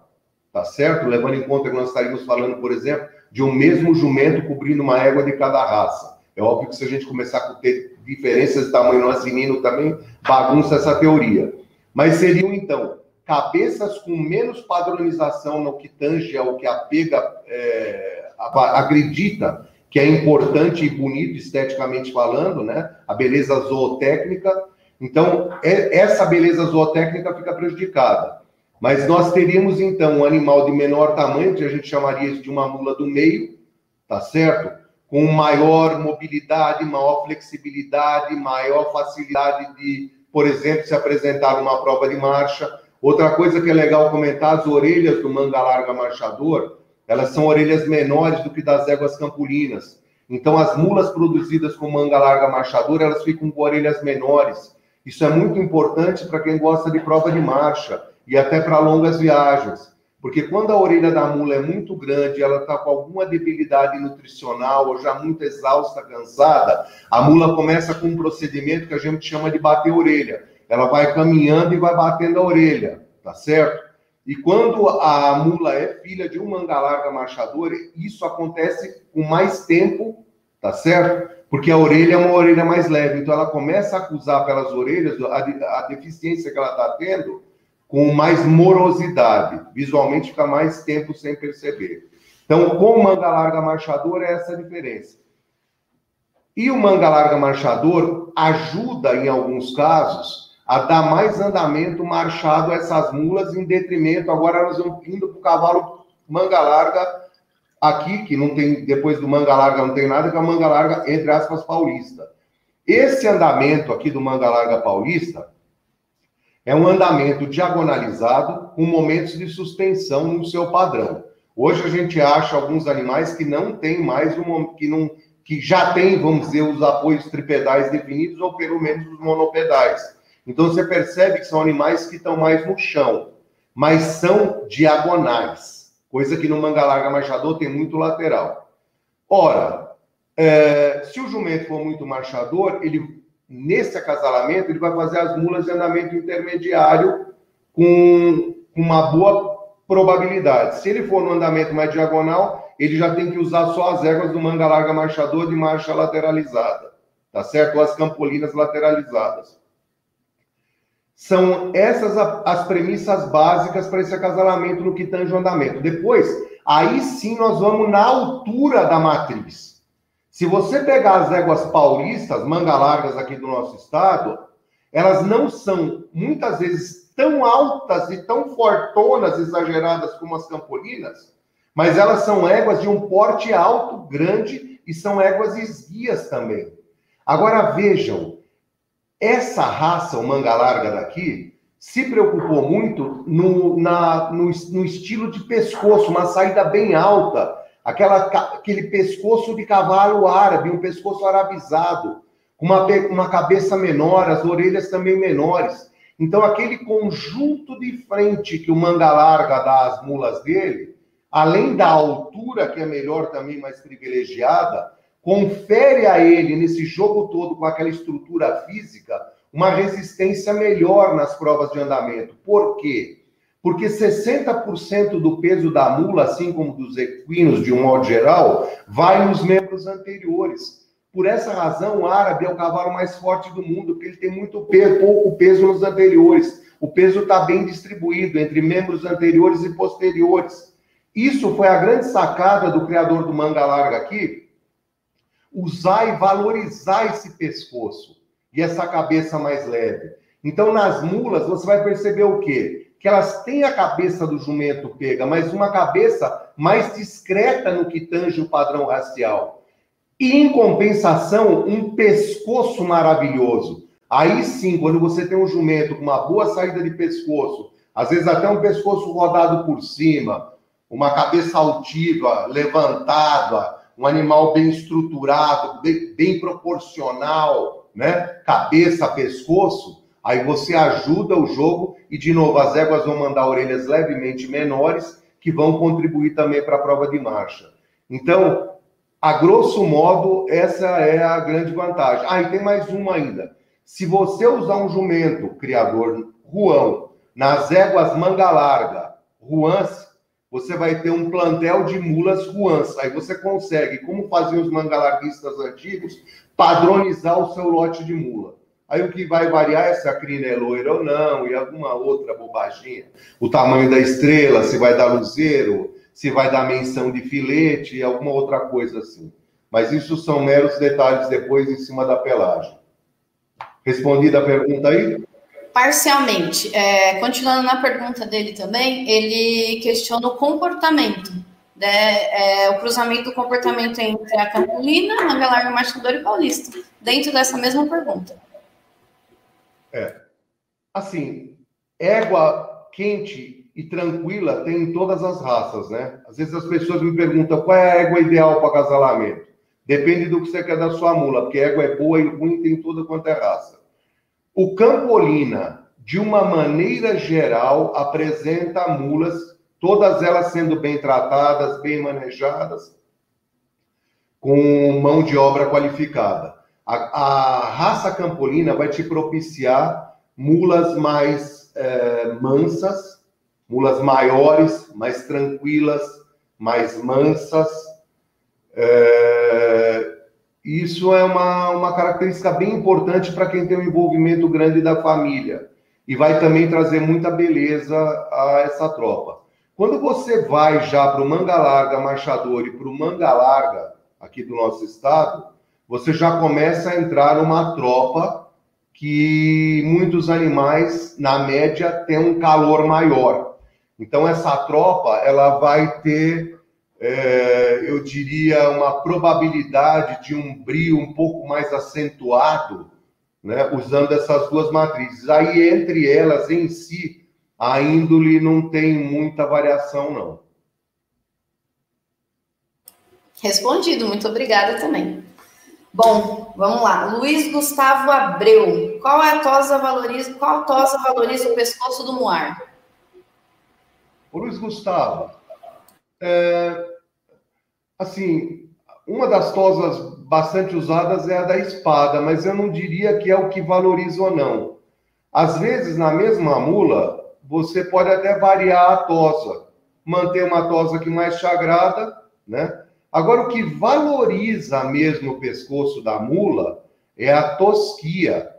tá certo? Levando em conta que nós estaríamos falando, por exemplo, de um mesmo jumento cobrindo uma égua de cada raça. É óbvio que se a gente começar a ter diferenças de tamanho no asinino também, bagunça essa teoria. Mas seriam, então, cabeças com menos padronização no que tange ao que a pega é, acredita que é importante e bonito esteticamente falando, né? A beleza zootécnica. Então, é, essa beleza zootécnica fica prejudicada. Mas nós teríamos, então, um animal de menor tamanho, que a gente chamaria de uma mula do meio, tá certo? Com maior mobilidade, maior flexibilidade, maior facilidade de, por exemplo, se apresentar numa prova de marcha. Outra coisa que é legal comentar, as orelhas do manga larga marchador, elas são orelhas menores do que das éguas campulinas. Então, as mulas produzidas com manga larga marchadora, elas ficam com orelhas menores. Isso é muito importante para quem gosta de prova de marcha e até para longas viagens. Porque quando a orelha da mula é muito grande, ela está com alguma debilidade nutricional ou já muito exausta, cansada, a mula começa com um procedimento que a gente chama de bater orelha. Ela vai caminhando e vai batendo a orelha, tá certo? E quando a mula é filha de um manga larga marchador, isso acontece com mais tempo, tá certo? Porque a orelha é uma orelha mais leve, então ela começa a acusar pelas orelhas a deficiência que ela está tendo com mais morosidade, visualmente fica mais tempo sem perceber. Então, com o manga larga marchador é essa a diferença. E o manga larga marchador ajuda, em alguns casos, a dar mais andamento marchado a essas mulas, em detrimento. Agora nós vamos indo para o cavalo manga larga, aqui, que não tem, depois do manga larga não tem nada, que é a manga larga, entre aspas, paulista. Esse andamento aqui do manga larga paulista é um andamento diagonalizado com momentos de suspensão no seu padrão. Hoje a gente acha alguns animais que não tem mais um que não que já tem, vamos dizer, os apoios tripedais definidos ou pelo menos os monopedais. Então você percebe que são animais que estão mais no chão, mas são diagonais, coisa que no manga larga marchador tem muito lateral. Ora, é, se o jumento for muito marchador, ele nesse acasalamento ele vai fazer as mulas de andamento intermediário com uma boa probabilidade. Se ele for no andamento mais diagonal, ele já tem que usar só as éguas do manga larga marchador de marcha lateralizada, tá certo? Ou as campolinas lateralizadas. São essas as premissas básicas para esse acasalamento no que tange o andamento. Depois, aí sim nós vamos na altura da matriz. Se você pegar as éguas paulistas, manga largas aqui do nosso estado, elas não são muitas vezes tão altas e tão fortonas, exageradas como as campolinas, mas elas são éguas de um porte alto, grande e são éguas esguias também. Agora vejam, essa raça, o manga larga daqui, se preocupou muito no, na, no, no estilo de pescoço, uma saída bem alta, aquela, aquele pescoço de cavalo árabe, um pescoço arabizado, uma, uma cabeça menor, as orelhas também menores. Então, aquele conjunto de frente que o manga larga dá às mulas dele, além da altura, que é melhor também, mais privilegiada, confere a ele, nesse jogo todo, com aquela estrutura física, uma resistência melhor nas provas de andamento. Por quê? Porque 60% do peso da mula, assim como dos equinos de um modo geral, vai nos membros anteriores. Por essa razão, o árabe é o cavalo mais forte do mundo, porque ele tem muito peso, pouco peso nos anteriores. O peso está bem distribuído entre membros anteriores e posteriores. Isso foi a grande sacada do criador do manga larga aqui, usar e valorizar esse pescoço e essa cabeça mais leve. Então, nas mulas, você vai perceber o quê? Que elas têm a cabeça do jumento pega, mas uma cabeça mais discreta no que tange o padrão racial. E, em compensação, um pescoço maravilhoso. Aí sim, quando você tem um jumento com uma boa saída de pescoço, às vezes até um pescoço rodado por cima, uma cabeça altiva, levantada, um animal bem estruturado, bem, bem proporcional, né? Cabeça, pescoço, aí você ajuda o jogo e, de novo, as éguas vão mandar orelhas levemente menores que vão contribuir também para a prova de marcha. Então, A grosso modo, essa é a grande vantagem. Ah, e tem mais uma ainda. Se você usar um jumento criador ruão nas éguas manga larga, ruãs, você vai ter um plantel de mulas ruãs. Aí você consegue, como faziam os mangalarguistas antigos, padronizar o seu lote de mula. Aí o que vai variar é se a crina é loira ou não, e alguma outra bobaginha. O tamanho da estrela, se vai dar luzeiro, se vai dar menção de filete e alguma outra coisa assim. Mas isso são meros detalhes depois em cima da pelagem. Respondida a pergunta aí? Parcialmente. É, continuando na pergunta dele também, ele questiona o comportamento, né, é, o cruzamento do comportamento entre a Campolina, Manga Larga, Machador e Paulista, dentro dessa mesma pergunta. É. Assim, égua quente e tranquila tem em todas as raças, né? Às vezes as pessoas me perguntam qual é a égua ideal para acasalamento. Depende do que você quer da sua mula, porque égua é boa e ruim tem toda quanto é raça. O Campolina, de uma maneira geral, apresenta mulas, todas elas sendo bem tratadas, bem manejadas, com mão de obra qualificada. A, a raça campolina vai te propiciar mulas mais é, mansas, mulas maiores, mais tranquilas, mais mansas. É, isso é uma, uma característica bem importante para quem tem um envolvimento grande da família. E vai também trazer muita beleza a essa tropa. Quando você vai já para o manga larga marchador e para o manga larga aqui do nosso estado, você já começa a entrar numa tropa que muitos animais, na média, têm um calor maior. Então, essa tropa, ela vai ter, é, eu diria, uma probabilidade de um brilho um pouco mais acentuado, né, usando essas duas matrizes. Aí, entre elas, em si, a índole não tem muita variação, não. Respondido, muito obrigada também. Bom, vamos lá. Luiz Gustavo Abreu. Qual é a tosa valoriza, qual tosa valoriza o pescoço do moar? Luiz Gustavo, é, assim, uma das tosas bastante usadas é a da espada, mas eu não diria que é o que valoriza ou não. Às vezes, na mesma mula, você pode até variar a tosa, manter uma tosa que mais chagrada, né? Agora, o que valoriza mesmo o pescoço da mula é a tosquia,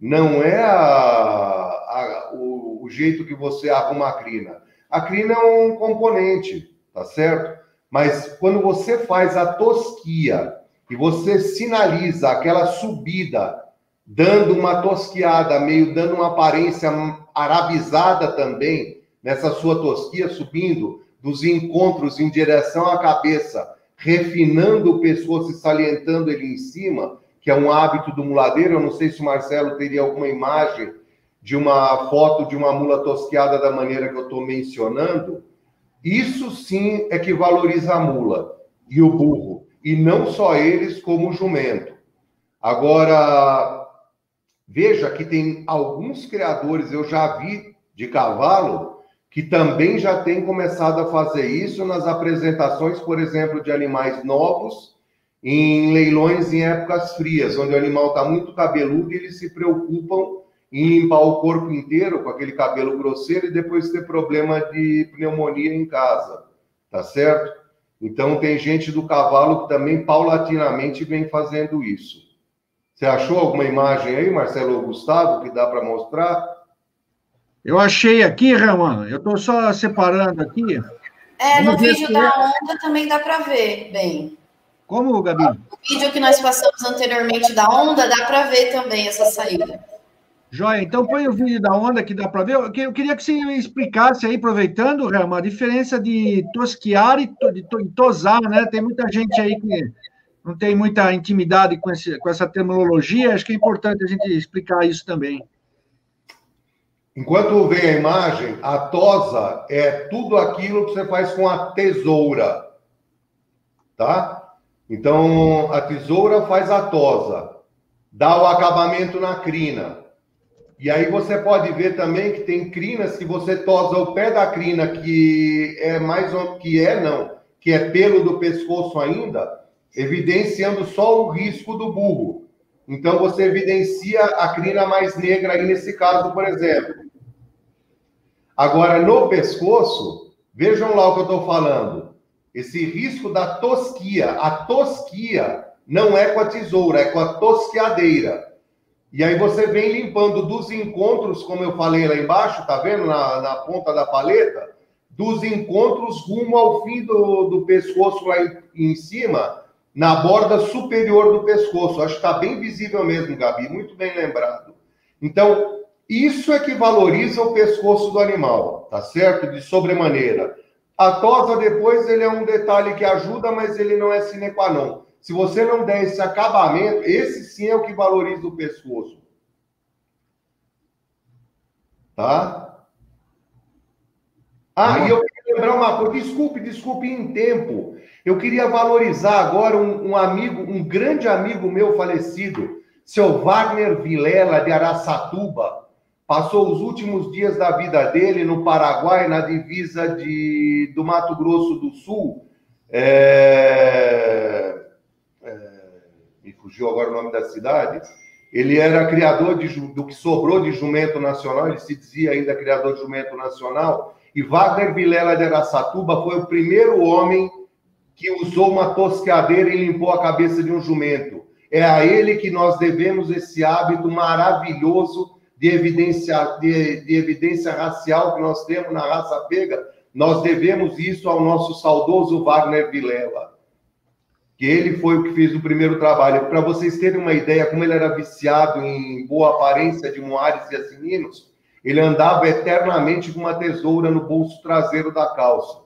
não é a, a, o, o, jeito que você arruma a crina. A crina é um componente, tá certo? Mas quando você faz a tosquia e você sinaliza aquela subida, dando uma tosquiada, meio dando uma aparência arabizada também, nessa sua tosquia subindo, dos encontros em direção à cabeça, refinando o pescoço e salientando ele em cima, que é um hábito do muladeiro. Eu não sei se o Marcelo teria alguma imagem de uma foto de uma mula tosqueada da maneira que eu estou mencionando. Isso sim é que valoriza a mula e o burro, e não só eles, como o jumento. Agora, veja que tem alguns criadores, eu já vi de cavalo, que também já tem começado a fazer isso nas apresentações, por exemplo, de animais novos em leilões em épocas frias, onde o animal está muito cabeludo e eles se preocupam em limpar o corpo inteiro com aquele cabelo grosseiro e depois ter problema de pneumonia em casa, tá certo? Então tem gente do cavalo que também paulatinamente vem fazendo isso. Você achou alguma imagem aí, Marcelo Gustavo, que dá para mostrar? Eu achei aqui, Ramon, eu estou só separando aqui. É, Vamos no vídeo da é. onda também dá para ver bem. Como, Gabi? O vídeo que nós passamos anteriormente da onda, dá para ver também essa saída. Joia, então põe o vídeo da onda que dá para ver. Eu queria que você explicasse aí, aproveitando, Ramon, a diferença de tosquiar e to, de tosar, né? Tem muita gente aí que não tem muita intimidade com, esse, com essa terminologia, acho que é importante a gente explicar isso também. Enquanto vem a imagem, a tosa é tudo aquilo que você faz com a tesoura, tá? Então, a tesoura faz a tosa, dá o acabamento na crina. E aí você pode ver também que tem crinas que você tosa o pé da crina, que é mais que é não, que é pelo do pescoço ainda, evidenciando só o risco do burro. Então, você evidencia a crina mais negra aí nesse caso, por exemplo. Agora, no pescoço, vejam lá o que eu estou falando. Esse risco da tosquia. A tosquia não é com a tesoura, é com a tosqueadeira. E aí você vem limpando dos encontros, como eu falei lá embaixo, tá vendo? Na, na ponta da paleta, dos encontros rumo ao fim do, do pescoço lá em, em cima, na borda superior do pescoço. Acho que está bem visível mesmo, Gabi, muito bem lembrado. Então, isso é que valoriza o pescoço do animal, tá certo? De sobremaneira. A tosa depois ele é um detalhe que ajuda, mas ele não é sine qua non. Se você não der esse acabamento, esse sim é o que valoriza o pescoço. Tá? Ah, e eu queria lembrar uma coisa, desculpe, desculpe em tempo. Eu queria valorizar agora um, um amigo, um grande amigo meu falecido, seu Wagner Vilela de Araçatuba. Passou os últimos dias da vida dele no Paraguai, na divisa de, do Mato Grosso do Sul. É me fugiu agora o nome da cidade, ele era criador de, do que sobrou de jumento nacional, ele se dizia ainda criador de jumento nacional, e Wagner Vilela de Araçatuba foi o primeiro homem que usou uma tosqueadeira e limpou a cabeça de um jumento. É a ele que nós devemos esse hábito maravilhoso de evidência, de, de evidência racial que nós temos na raça pega. Nós devemos isso ao nosso saudoso Wagner Vilela que ele foi o que fez o primeiro trabalho. Para vocês terem uma ideia, como ele era viciado em boa aparência de moares e assininos, ele andava eternamente com uma tesoura no bolso traseiro da calça.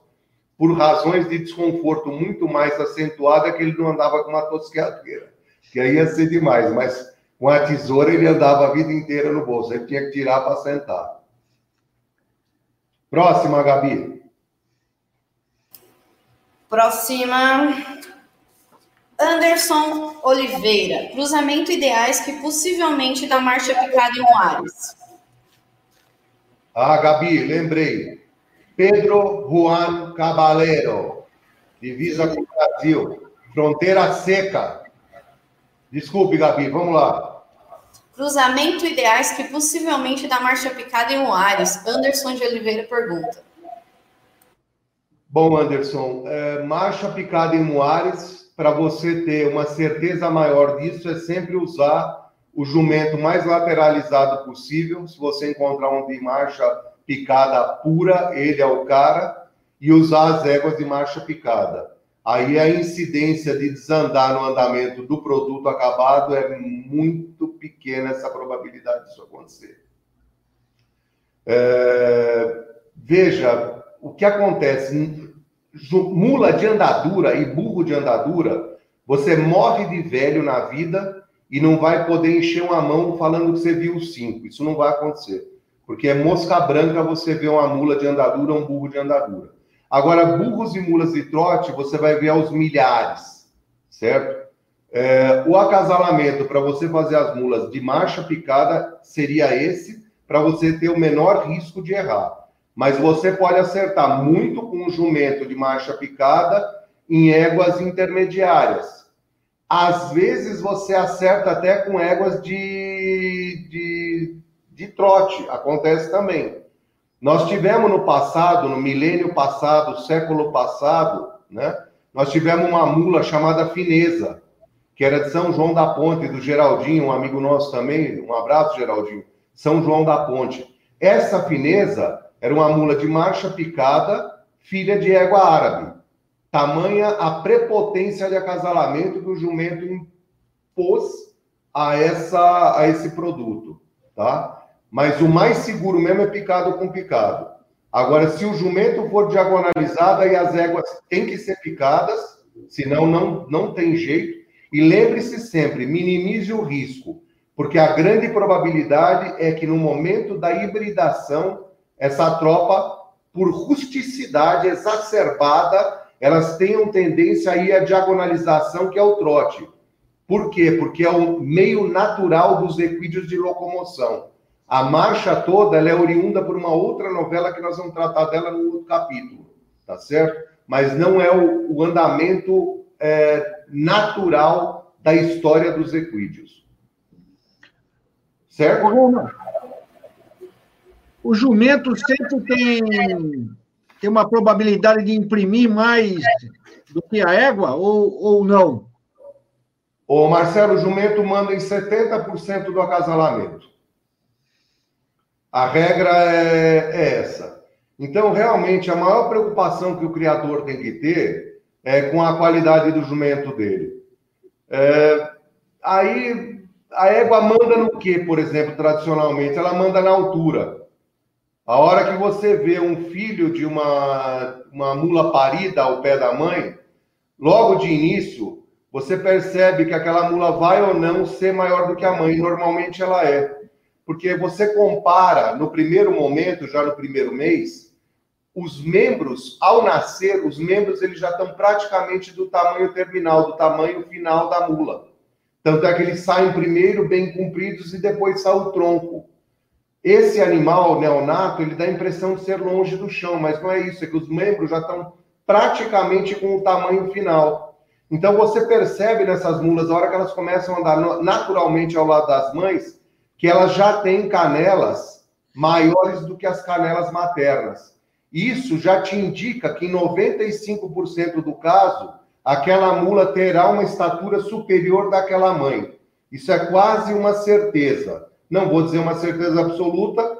Por razões de desconforto muito mais acentuada, que ele não andava com uma tosqueadeira, que aí ia ser demais, mas com a tesoura ele andava a vida inteira no bolso, ele tinha que tirar para sentar. Próxima, Gabi. Próxima. Anderson Oliveira, cruzamento ideais que possivelmente dá marcha picada em Moares. Ah, Gabi, lembrei. Pedro Juan Caballero, divisa com o Brasil, fronteira seca. Desculpe, Gabi, vamos lá. Cruzamento ideais que possivelmente dá marcha picada em Moares. Anderson de Oliveira pergunta. Bom, Anderson, é, marcha picada em Moares para você ter uma certeza maior disso, é sempre usar o jumento mais lateralizado possível. Se você encontrar um de marcha picada pura, ele é o cara, e usar as éguas de marcha picada. Aí a incidência de desandar no andamento do produto acabado é muito pequena essa probabilidade disso acontecer. É... Veja, o que acontece mula de andadura e burro de andadura, você morre de velho na vida e não vai poder encher uma mão falando que você viu cinco. Isso não vai acontecer. Porque é mosca branca você vê uma mula de andadura, um burro de andadura. Agora, burros e mulas de trote, você vai ver aos milhares, certo? É, o acasalamento para você fazer as mulas de marcha picada seria esse, para você ter o menor risco de errar mas você pode acertar muito com um jumento de marcha picada em éguas intermediárias. Às vezes você acerta até com éguas de, de, de trote, acontece também. Nós tivemos no passado, no milênio passado, século passado, né? Nós tivemos uma mula chamada Fineza, que era de São João da Ponte, do Geraldinho, um amigo nosso também, um abraço, Geraldinho, São João da Ponte. Essa fineza era uma mula de marcha picada, filha de égua árabe. Tamanha a prepotência de acasalamento que o jumento impôs a, essa, a esse produto, tá? Mas o mais seguro mesmo é picado com picado. Agora, se o jumento for diagonalizado, aí as éguas têm que ser picadas, senão não, não tem jeito. E lembre-se sempre, minimize o risco, porque a grande probabilidade é que no momento da hibridação essa tropa, por rusticidade exacerbada, elas tenham tendência aí à diagonalização, que é o trote. Por quê? Porque é o meio natural dos equídeos de locomoção. A marcha toda é oriunda por uma outra novela que nós vamos tratar dela no outro capítulo, tá certo? Mas não é o, o andamento é, natural da história dos equídeos. Certo? O jumento sempre tem, tem uma probabilidade de imprimir mais do que a égua ou, ou não? O Marcelo, o jumento manda em 70% do acasalamento. A regra é, é essa. Então, realmente, a maior preocupação que o criador tem que ter é com a qualidade do jumento dele. É, aí, a égua manda no que, por exemplo, tradicionalmente? Ela manda na altura. A hora que você vê um filho de uma, uma mula parida ao pé da mãe, logo de início, você percebe que aquela mula vai ou não ser maior do que a mãe. Normalmente ela é. Porque você compara no primeiro momento, já no primeiro mês, os membros, ao nascer, os membros eles já estão praticamente do tamanho terminal, do tamanho final da mula. Tanto é que eles saem primeiro bem compridos e depois sai o tronco. Esse animal neonato, ele dá a impressão de ser longe do chão, mas não é isso, é que os membros já estão praticamente com o tamanho final. Então você percebe nessas mulas, a hora que elas começam a andar naturalmente ao lado das mães, que elas já têm canelas maiores do que as canelas maternas. Isso já te indica que em 95% do caso, aquela mula terá uma estatura superior daquela mãe. Isso é quase uma certeza. Não vou dizer uma certeza absoluta,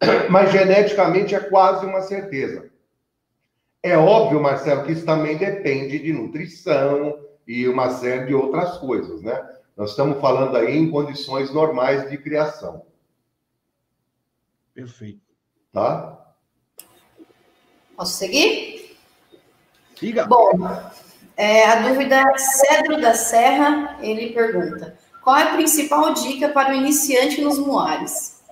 (clears throat) mas geneticamente é quase uma certeza. É óbvio, Marcelo, que isso também depende de nutrição e uma série de outras coisas, né? Nós estamos falando aí em condições normais de criação. Perfeito. Tá? Posso seguir? Siga. Bom, é, a dúvida é Cedro da Serra, ele pergunta: qual é a principal dica para o iniciante nos muares?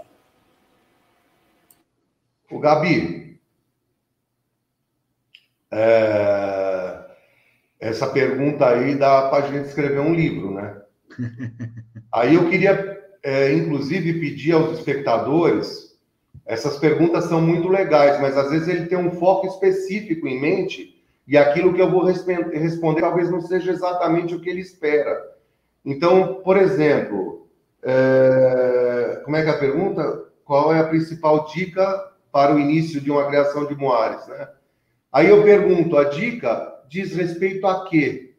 O Gabi, é, essa pergunta aí dá para a gente escrever um livro, né? Aí eu queria, é, inclusive, pedir aos espectadores, essas perguntas são muito legais, mas às vezes ele tem um foco específico em mente e aquilo que eu vou responder talvez não seja exatamente o que ele espera. Então, por exemplo, é... como é que é a pergunta? Qual é a principal dica para o início de uma criação de moares, né? Aí eu pergunto, a dica diz respeito a quê?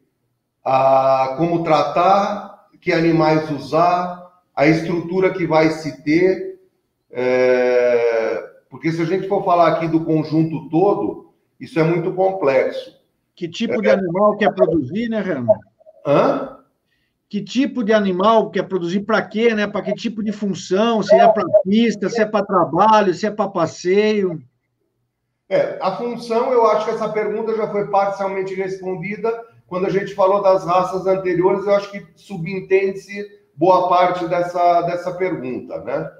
A como tratar, que animais usar, a estrutura que vai se ter, é... porque se a gente for falar aqui do conjunto todo, isso é muito complexo. Que tipo é... de animal quer produzir, né, Renan? Hã? que tipo de animal quer produzir para quê, né? Para que tipo de função, se é para pista, se é para trabalho, se é para passeio. É, a função, eu acho que essa pergunta já foi parcialmente respondida quando a gente falou das raças anteriores, eu acho que subentende-se boa parte dessa, dessa pergunta, né?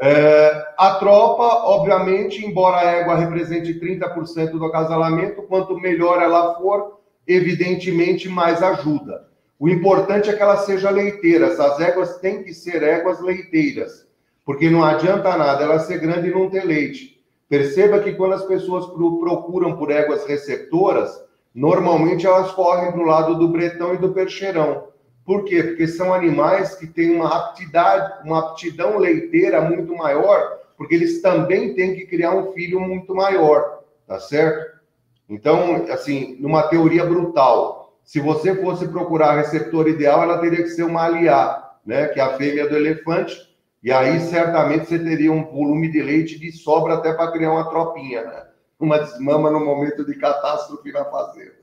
É, a tropa, obviamente, embora a égua represente 30% do acasalamento, quanto melhor ela for, evidentemente mais ajuda. O importante é que ela seja leiteira. As éguas têm que ser éguas leiteiras, porque não adianta nada ela ser grande e não ter leite. Perceba que quando as pessoas procuram por éguas receptoras, normalmente elas correm para o lado do bretão e do percheirão. Por quê? Porque são animais que têm uma aptidade, uma aptidão leiteira muito maior, porque eles também têm que criar um filho muito maior, tá certo? Então, assim, numa teoria brutal, se você fosse procurar a receptor ideal, ela teria que ser uma aliá, né? Que é a fêmea do elefante. E aí, certamente, você teria um volume de leite de sobra até para criar uma tropinha, né? Uma desmama no momento de catástrofe na fazenda.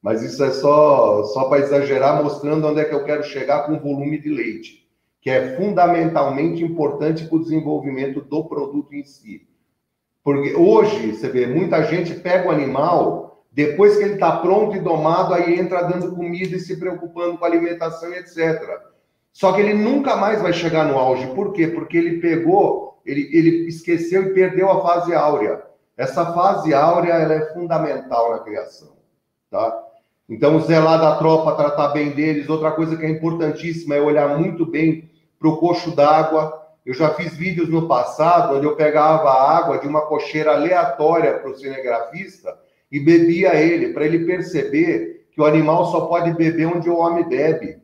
Mas isso é só, só para exagerar, mostrando onde é que eu quero chegar com o volume de leite, que é fundamentalmente importante para o desenvolvimento do produto em si. Porque hoje, você vê, muita gente pega o animal depois que ele está pronto e domado, aí entra dando comida e se preocupando com alimentação e etc. Só que ele nunca mais vai chegar no auge. Por quê? Porque ele pegou, ele, ele esqueceu e perdeu a fase áurea. Essa fase áurea ela é fundamental na criação. Tá? Então, zelar da tropa, tratar bem deles. Outra coisa que é importantíssima é olhar muito bem para o coxo d'água. Eu já fiz vídeos no passado onde eu pegava a água de uma cocheira aleatória para o cinegrafista e bebia ele, para ele perceber que o animal só pode beber onde o homem bebe,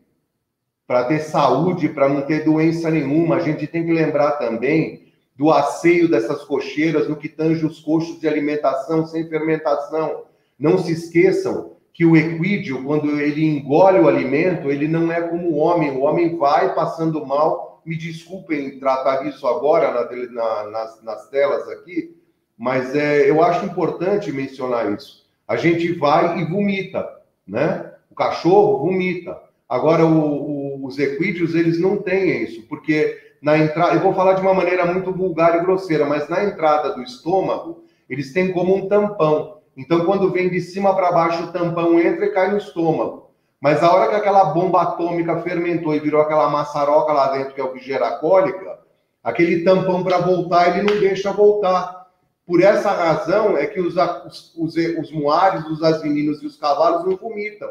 para ter saúde, para não ter doença nenhuma. A gente tem que lembrar também do asseio dessas cocheiras no que tange os coxos de alimentação sem fermentação. Não se esqueçam que o equídeo, quando ele engole o alimento, ele não é como o homem. O homem vai passando mal. Me desculpem tratar isso agora na, na, nas, nas, telas aqui, mas é, eu acho importante mencionar isso. A gente vai e vomita, né? O cachorro vomita. Agora, o, o, os equídeos, eles não têm isso, porque na entrada, eu vou falar de uma maneira muito vulgar e grosseira, mas na entrada do estômago, eles têm como um tampão. Então, quando vem de cima para baixo, o tampão entra e cai no estômago. Mas a hora que aquela bomba atômica fermentou e virou aquela maçaroca lá dentro, que é o que gera a cólica, aquele tampão para voltar, ele não deixa voltar. Por essa razão é que os, os, os, os moares, os asvininos e os cavalos não vomitam.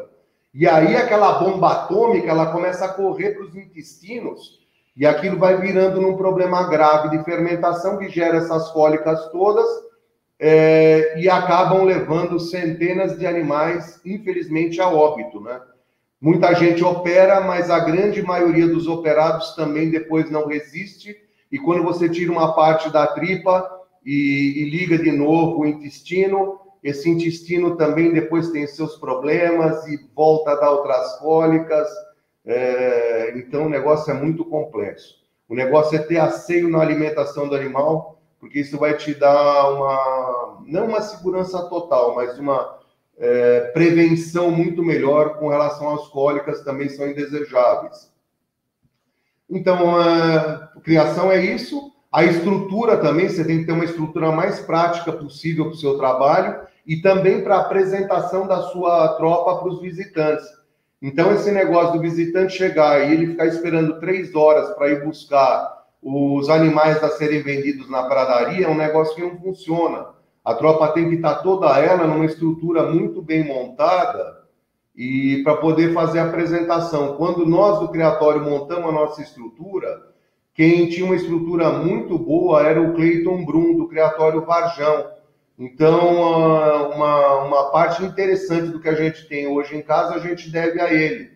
E aí aquela bomba atômica, ela começa a correr para os intestinos e aquilo vai virando num problema grave de fermentação que gera essas cólicas todas é, e acabam levando centenas de animais, infelizmente, a óbito, né? Muita gente opera, mas a grande maioria dos operados também depois não resiste. E quando você tira uma parte da tripa e, e liga de novo o intestino, esse intestino também depois tem seus problemas e volta a dar outras cólicas. É, então o negócio é muito complexo. O negócio é ter asseio na alimentação do animal porque isso vai te dar uma, não uma segurança total, mas uma é, prevenção muito melhor com relação às cólicas, também são indesejáveis. Então, a criação é isso. A estrutura também, você tem que ter uma estrutura mais prática possível para o seu trabalho e também para a apresentação da sua tropa para os visitantes. Então, esse negócio do visitante chegar e ele ficar esperando três horas para ir buscar os animais a serem vendidos na pradaria é um negócio que não funciona. A tropa tem que estar toda ela numa estrutura muito bem montada e para poder fazer a apresentação. Quando nós do criatório montamos a nossa estrutura, quem tinha uma estrutura muito boa era o Cleiton Brum, do criatório Varjão. Então, uma, uma parte interessante do que a gente tem hoje em casa, a gente deve a ele.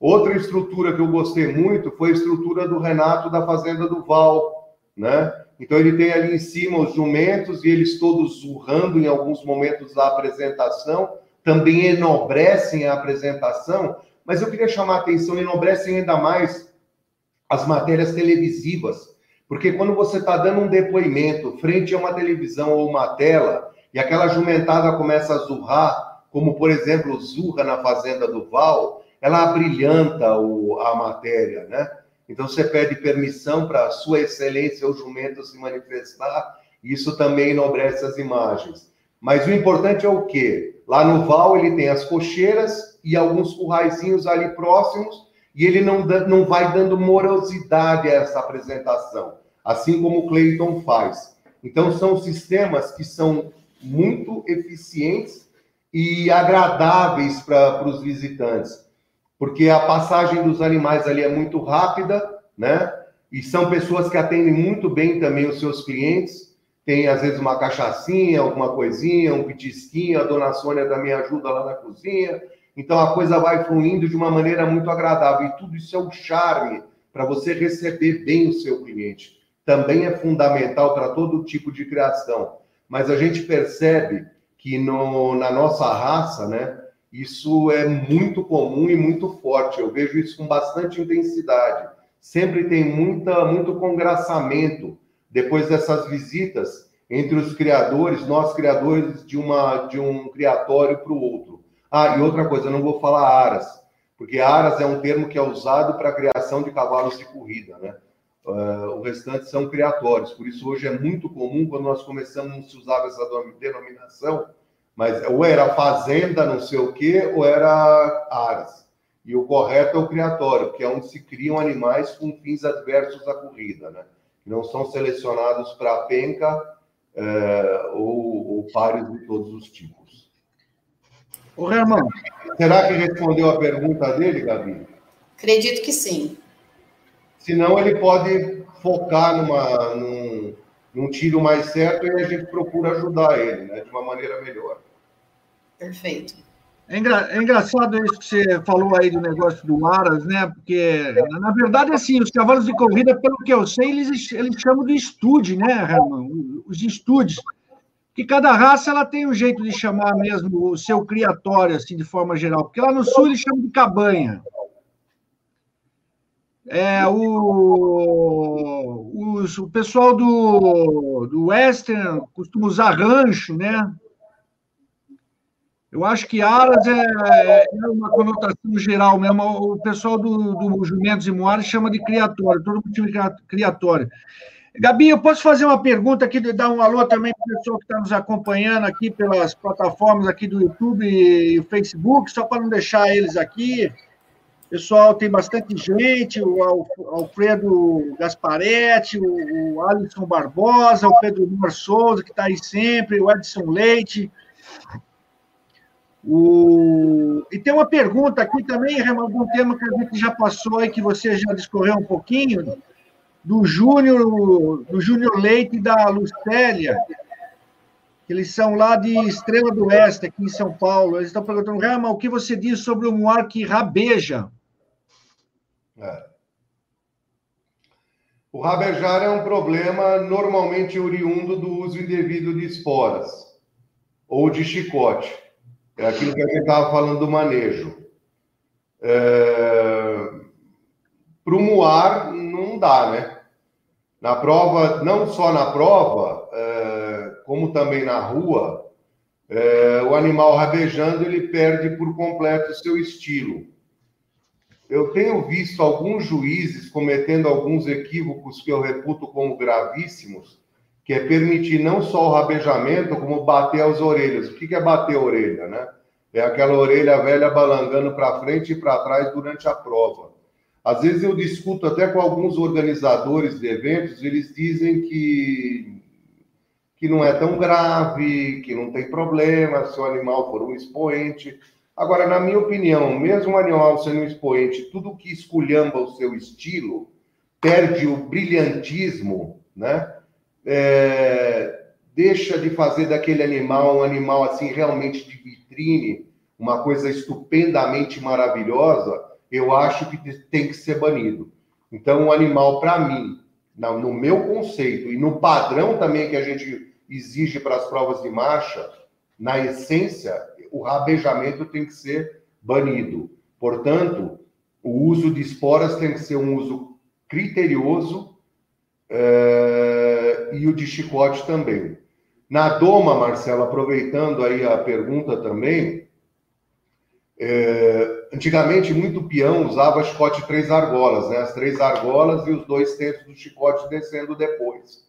Outra estrutura que eu gostei muito foi a estrutura do Renato da Fazenda do Val, né? Então ele tem ali em cima os jumentos e eles todos urrando em alguns momentos da apresentação, também enobrecem a apresentação, mas eu queria chamar a atenção, enobrecem ainda mais as matérias televisivas, porque quando você está dando um depoimento frente a uma televisão ou uma tela, e aquela jumentada começa a zurrar, como por exemplo zurra na Fazenda do Val, ela brilhanta o, a matéria, né? Então você pede permissão para sua excelência o jumento se manifestar, isso também enobrece as imagens. Mas o importante é o quê? Lá no Val ele tem as cocheiras e alguns curraizinhos ali próximos, e ele não, não vai dando morosidade a essa apresentação, assim como o Clayton faz. Então são sistemas que são muito eficientes e agradáveis para os visitantes porque a passagem dos animais ali é muito rápida, né? E são pessoas que atendem muito bem também os seus clientes. Tem, às vezes, uma cachaçinha, alguma coisinha, um pitisquinho, a dona Sônia também ajuda lá na cozinha. Então, a coisa vai fluindo de uma maneira muito agradável. E tudo isso é um charme para você receber bem o seu cliente. Também é fundamental para todo tipo de criação. Mas a gente percebe que no, na nossa raça, né? Isso é muito comum e muito forte. Eu vejo isso com bastante intensidade. Sempre tem muita, muito congraçamento depois dessas visitas entre os criadores, nós criadores de uma de um criatório para o outro. Ah, e outra coisa, eu não vou falar aras, porque aras é um termo que é usado para a criação de cavalos de corrida, né? Uh, o restante são criatórios. Por isso hoje é muito comum quando nós começamos a usar essa denominação mas ou era fazenda, não sei o quê, ou era aras. E o correto é o criatório, que é onde se criam animais com fins adversos à corrida, né? Que não são selecionados para penca é, ou, ou pares de todos os tipos. Ô, Herman. Será que respondeu a pergunta dele, Gabi? Acredito que sim. Senão ele pode focar numa, num, num tiro mais certo e a gente procura ajudar ele, né? De uma maneira melhor. Perfeito. É, engra... é, engraçado isso que você falou aí do negócio do Aras, né? Porque, na verdade, assim, os cavalos de corrida, pelo que eu sei, eles, eles chamam de estude, né, Herman? Os estudes. Que cada raça ela tem um jeito de chamar mesmo o seu criatório, assim, de forma geral. Porque lá no sul eles chamam de cabanha. É, o, os, o pessoal do, do Western costuma usar rancho, né? Eu acho que Aras é, é, uma conotação geral mesmo. O pessoal do, do Jumentos e Moares chama de criatório, todo mundo chama de criatório. Gabi, eu posso fazer uma pergunta aqui, dar um alô também para o pessoal que está nos acompanhando aqui pelas plataformas aqui do YouTube e Facebook, só para não deixar eles aqui. Pessoal, tem bastante gente, o Alfredo Gasparetti, o Alisson Barbosa, o Pedro Mar Souza, que está aí sempre, o Edson Leite. O... E tem uma pergunta aqui também, algum tema que a gente já passou aí, que você já discorreu um pouquinho, do Júnior do Júnior Leite e da Lucélia, eles são lá de Estrela do Oeste, aqui em São Paulo. Eles estão perguntando, Rama, o que você diz sobre o moar que rabeja? É. O rabejar é um problema normalmente oriundo do uso indevido de esporas ou de chicote. É aquilo que a gente estava falando do manejo. É... Para o muar, dá, né? Na prova, não só na prova, é... como também na rua, é... o animal rabejando ele perde por completo o seu estilo eu tenho visto alguns juízes cometendo alguns equívocos que eu reputo como gravíssimos, que é permitir não só o rabejamento, como bater as orelhas. O que é bater a orelha, né? É aquela orelha velha balangando para frente e para trás durante a prova. Às vezes eu discuto até com alguns organizadores de eventos, eles dizem que, que não é tão grave, que não tem problema se o animal for um expoente. Agora, na minha opinião, mesmo o animal sendo um expoente, tudo que esculhamba o seu estilo perde o brilhantismo, né? É, deixa de fazer daquele animal um animal assim realmente de vitrine, uma coisa estupendamente maravilhosa, eu acho que tem que ser banido. Então, o animal, para mim, no meu conceito e no padrão também que a gente exige para as provas de marcha, na essência, o rabejamento tem que ser banido. Portanto, o uso de esporas tem que ser um uso criterioso é, e o de chicote também. Na doma, Marcelo, aproveitando aí a pergunta também, é, antigamente muito peão usava chicote três argolas, né? As três argolas e os dois tentos do chicote descendo depois.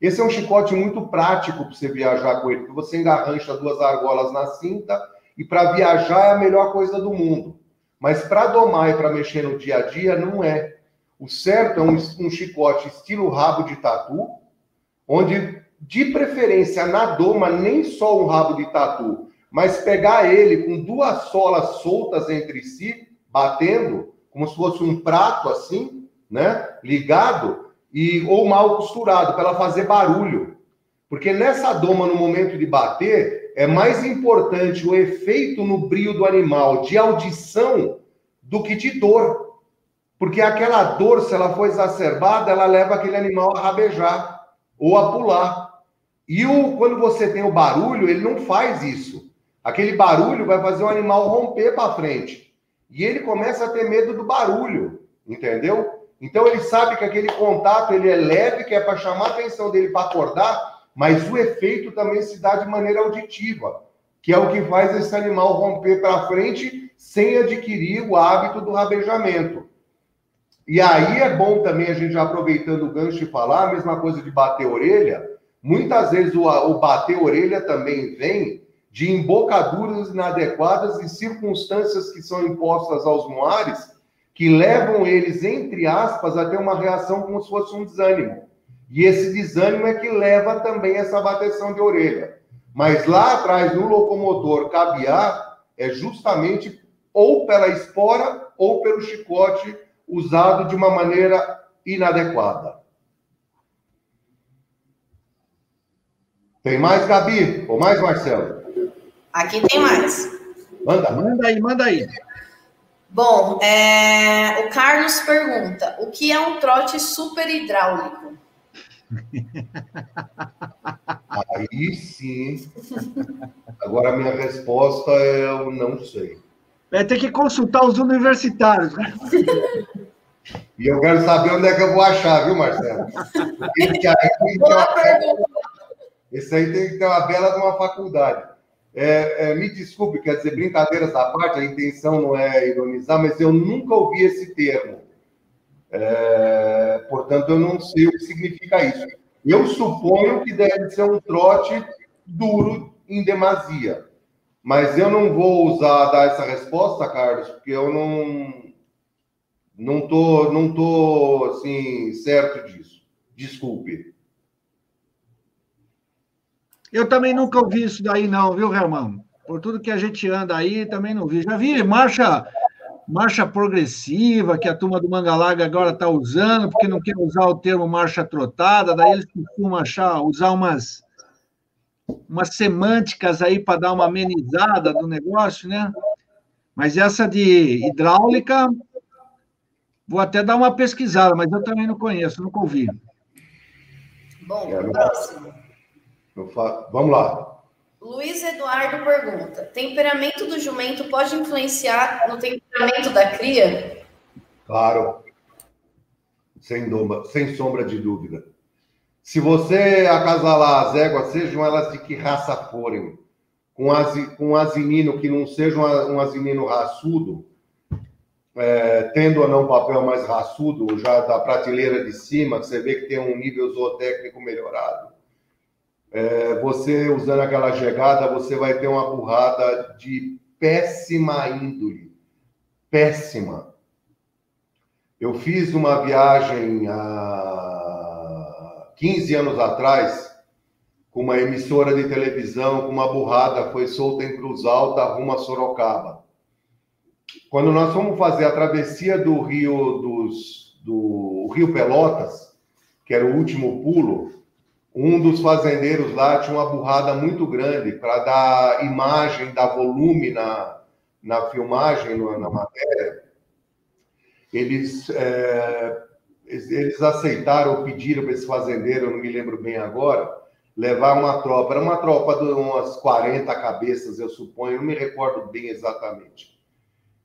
Esse é um chicote muito prático para você viajar com ele, porque você engarrancha duas argolas na cinta e para viajar é a melhor coisa do mundo. Mas para domar e para mexer no dia a dia, não é. O certo é um, um chicote estilo rabo de tatu, onde, de preferência, na doma, nem só um rabo de tatu, mas pegar ele com duas solas soltas entre si, batendo, como se fosse um prato assim, né? Ligado, e ou mal costurado, para ela fazer barulho. Porque nessa doma, no momento de bater, é mais importante o efeito no brio do animal de audição do que de dor. Porque aquela dor, se ela for exacerbada, ela leva aquele animal a rabejar ou a pular. E o, quando você tem o barulho, ele não faz isso. Aquele barulho vai fazer o animal romper para frente. E ele começa a ter medo do barulho, entendeu? Então ele sabe que aquele contato ele é leve, que é para chamar a atenção dele para acordar, mas o efeito também se dá de maneira auditiva, que é o que faz esse animal romper para frente sem adquirir o hábito do rabejamento. E aí é bom também a gente aproveitando o gancho e falar a mesma coisa de bater orelha. Muitas vezes o, o bater orelha também vem de embocaduras inadequadas e circunstâncias que são impostas aos moares que levam eles, entre aspas, a ter uma reação como se fosse um desânimo. E esse desânimo é que leva também essa bateção de orelha. Mas lá atrás, no locomotor cabiar, é justamente ou pela espora ou pelo chicote usado de uma maneira inadequada. Tem mais, Gabi? Ou mais, Marcelo? Aqui tem mais. Manda, manda aí, manda aí. Bom, é... o Carlos pergunta: o que é um trote super hidráulico? (laughs) Aí sim. Agora a minha resposta é eu não sei. Vai ter que consultar os universitários. E eu quero saber onde é que eu vou achar, viu, Marcelo? (laughs) Esse aí tem que ter uma bela de uma faculdade. É, é, me desculpe, quer dizer, brincadeiras à parte, a intenção não é ironizar, mas eu nunca ouvi esse termo. É, portanto, eu não sei o que significa isso. Eu suponho que deve ser um trote duro em demasia. Mas eu não vou usar dar essa resposta, Carlos, porque eu não não tô não tô assim certo disso. Desculpe. Eu também nunca ouvi isso daí, não, viu, Herman? Por tudo que a gente anda aí, também não vi. Já vi marcha marcha progressiva, que a turma do Mangalaga agora está usando, porque não quer usar o termo marcha trotada, daí eles costumam achar, usar umas, umas semânticas aí para dar uma amenizada do negócio, né? Mas essa de hidráulica, vou até dar uma pesquisada, mas eu também não conheço, nunca ouvi. Bom, é, próximo. Vamos lá. Luiz Eduardo pergunta: temperamento do jumento pode influenciar no temperamento da cria? Claro. Sem, doma, sem sombra de dúvida. Se você acasalar as éguas, sejam elas de que raça forem, com, as, com um asinino que não seja um, um asinino raçudo, é, tendo ou não papel mais raçudo, já da prateleira de cima, você vê que tem um nível zootécnico melhorado é, você usando aquela chegada, você vai ter uma burrada de péssima índole. Péssima. Eu fiz uma viagem há 15 anos atrás com uma emissora de televisão, com uma burrada, foi solta em Cruz Alta, rumo a Sorocaba. Quando nós fomos fazer a travessia do Rio dos, do Rio Pelotas, que era o último pulo, um dos fazendeiros lá tinha uma burrada muito grande para dar imagem, dar volume na, na filmagem, na matéria. Eles, é, eles aceitaram, pediram para esse fazendeiro, eu não me lembro bem agora, levar uma tropa. Era uma tropa de umas 40 cabeças, eu suponho, não me recordo bem exatamente.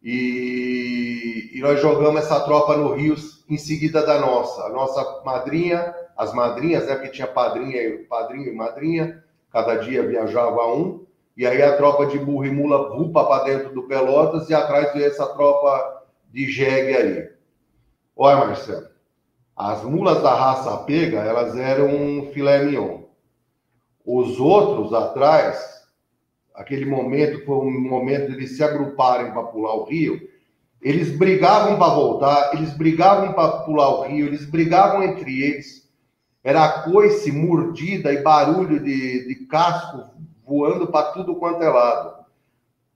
E, e nós jogamos essa tropa no Rio em seguida da nossa. A nossa madrinha as madrinhas, né? Porque tinha padrinha, padrinho e madrinha, cada dia viajava um, e aí a tropa de burro e mula vupa para dentro do Pelotas e atrás veio essa tropa de jegue aí. Olha, Marcelo, as mulas da raça pega, elas eram um filé mignon. Os outros atrás, aquele momento foi um momento de se agruparem para pular o rio, eles brigavam para voltar, eles brigavam para pular o rio, eles brigavam entre eles era coice, mordida e barulho de, de casco voando para tudo quanto é lado.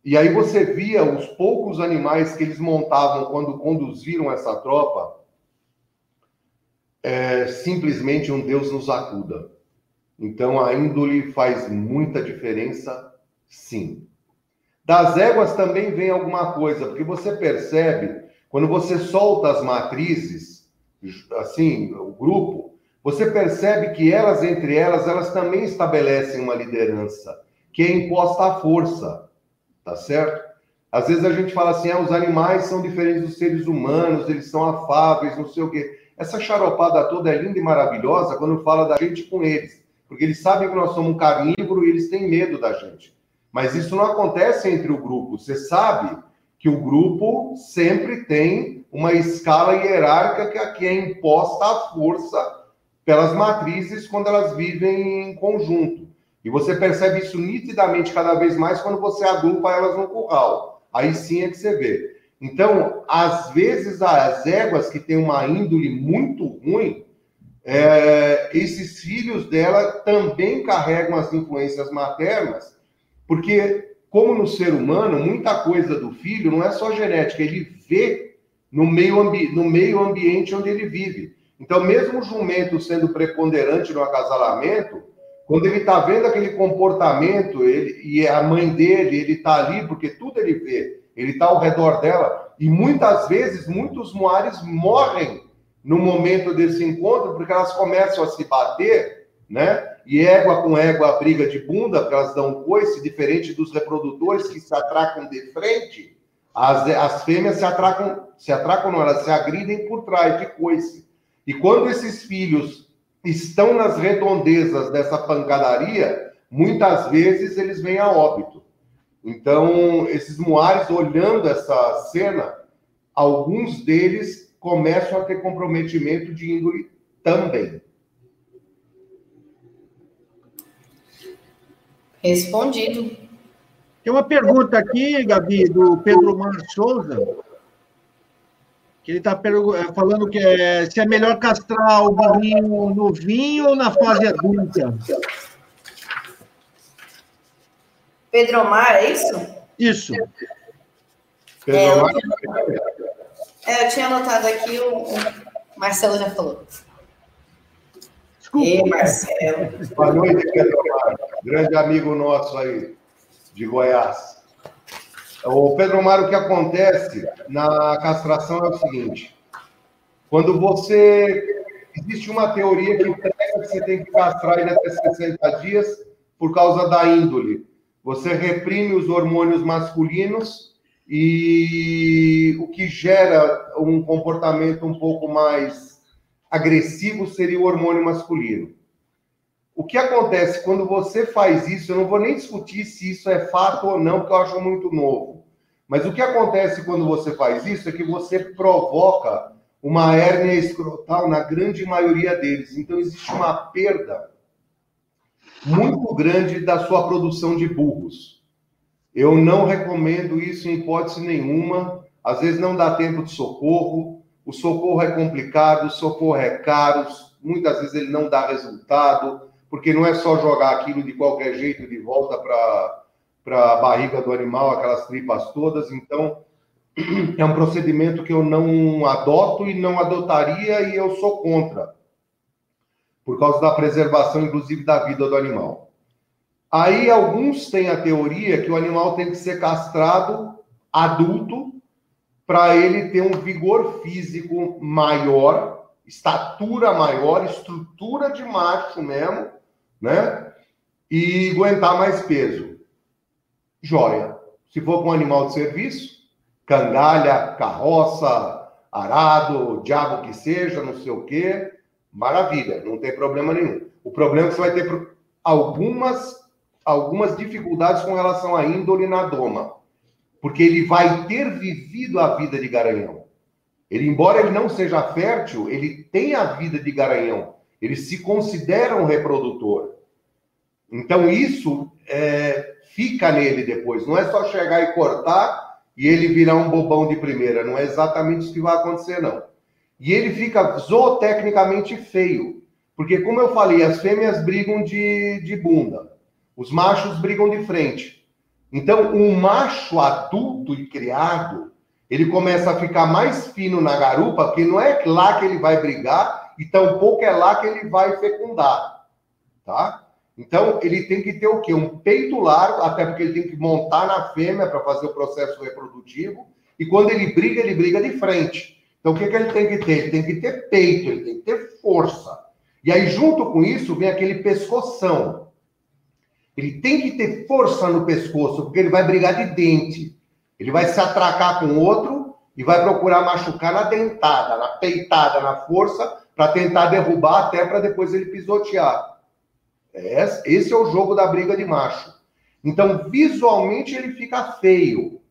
E aí você via os poucos animais que eles montavam quando conduziram essa tropa, é, simplesmente um Deus nos acuda. Então a índole faz muita diferença, sim. Das éguas também vem alguma coisa, porque você percebe, quando você solta as matrizes, assim, o grupo, você percebe que elas, entre elas, elas também estabelecem uma liderança, que é imposta à força, tá certo? Às vezes a gente fala assim, ah, os animais são diferentes dos seres humanos, eles são afáveis, não sei o quê. Essa charopada toda é linda e maravilhosa quando fala da gente com eles, porque eles sabem que nós somos um carnívoro e eles têm medo da gente. Mas isso não acontece entre o grupo. Você sabe que o grupo sempre tem uma escala hierárquica que é imposta à força pelas matrizes quando elas vivem em conjunto. E você percebe isso nitidamente cada vez mais quando você agrupa elas no curral. Aí sim é que você vê. Então, às vezes, as éguas que têm uma índole muito ruim, é, esses filhos dela também carregam as influências maternas, porque, como no ser humano, muita coisa do filho não é só genética, ele vê no meio, ambi no meio ambiente onde ele vive. Então, mesmo o jumento sendo preponderante no acasalamento, Quando ele está vendo aquele comportamento, ele, e a mãe dele, ele está ali, porque tudo ele vê, ele está ao redor dela, e muitas vezes, muitos moares morrem no momento desse encontro, porque elas começam a se bater, né? E égua com égua briga de bunda, porque elas dão coice, diferente dos reprodutores que se atracam de frente, as, as fêmeas se atracam, se atracam, não, elas se agridem por trás de coice. E quando esses filhos estão nas redondezas dessa pancadaria, muitas vezes eles vêm a óbito. Então, esses moares, olhando essa cena, alguns deles começam a ter comprometimento de índole também. Respondido. Tem uma pergunta aqui, Gabi, do Pedro Mar Souza, que ele está é, falando que é, se é melhor castrar o burrinho novinho ou na fase adulta. Pedro Mar, é isso? Isso. É, eu, é, eu tinha anotado aqui, o, o Marcelo já falou. Desculpa. Ei, Marcelo. Boa noite, Pedro Mar. Grande amigo nosso aí de Goiás. O Pedro Mar, o que acontece na castração é o seguinte: quando você. Existe uma teoria que prega que você tem que castrar ele até 60 dias por causa da índole. Você reprime os hormônios masculinos e o que gera um comportamento um pouco mais agressivo seria o hormônio masculino. O que acontece quando você faz isso? Eu não vou nem discutir se isso é fato ou não, porque eu acho muito novo. Mas o que acontece quando você faz isso é que você provoca uma hérnia escrotal na grande maioria deles. Então existe uma perda muito grande da sua produção de burros. Eu não recomendo isso em hipótese nenhuma. Às vezes não dá tempo de socorro. O socorro é complicado, o socorro é caro, muitas vezes ele não dá resultado porque não é só jogar aquilo de qualquer jeito de volta para a barriga do animal, aquelas tripas todas. Então, (clears throat) é um procedimento que eu não adoto e não adotaria e eu sou contra, por causa da preservação, inclusive, da vida do animal. Aí, alguns têm a teoria que o animal tem que ser castrado adulto para ele ter um vigor físico maior, estatura maior, estrutura de macho mesmo, né? E aguentar mais peso. Joia. Se for com animal de serviço, cangalha, carroça, arado, diabo que seja, não sei o quê, maravilha, não tem problema nenhum. O problema é que você vai ter algumas, algumas dificuldades com relação à índole na doma, porque ele vai ter vivido a vida de garanhão. Ele, embora ele não seja fértil, ele tem a vida de garanhão. Ele se considera um reprodutor. Então, isso é, fica nele depois. Não é só chegar e cortar e ele virar um bobão de primeira. Não é exatamente isso que vai acontecer, não. E ele fica zootecnicamente feio. Porque, como eu falei, as fêmeas brigam de, de bunda, os machos brigam de frente. Então, um macho adulto e criado, ele começa a ficar mais fino na garupa, porque não é lá que ele vai brigar, e tampouco é lá que ele vai fecundar, tá? Então, ele tem que ter o quê? Um peito largo, até porque ele tem que montar na fêmea para fazer o processo reprodutivo, e quando ele briga, ele briga de frente. Então, o que, que ele tem que ter? Ele tem que ter peito, ele tem que ter força. E aí, junto com isso, vem aquele pescoção. Ele tem que ter força no pescoço, porque ele vai brigar de dente. Ele vai se atracar com outro e vai procurar machucar na dentada, na peitada, na força, para tentar derrubar até para depois ele pisotear. É, esse é o jogo da briga de macho. Então, visualmente, ele fica feio.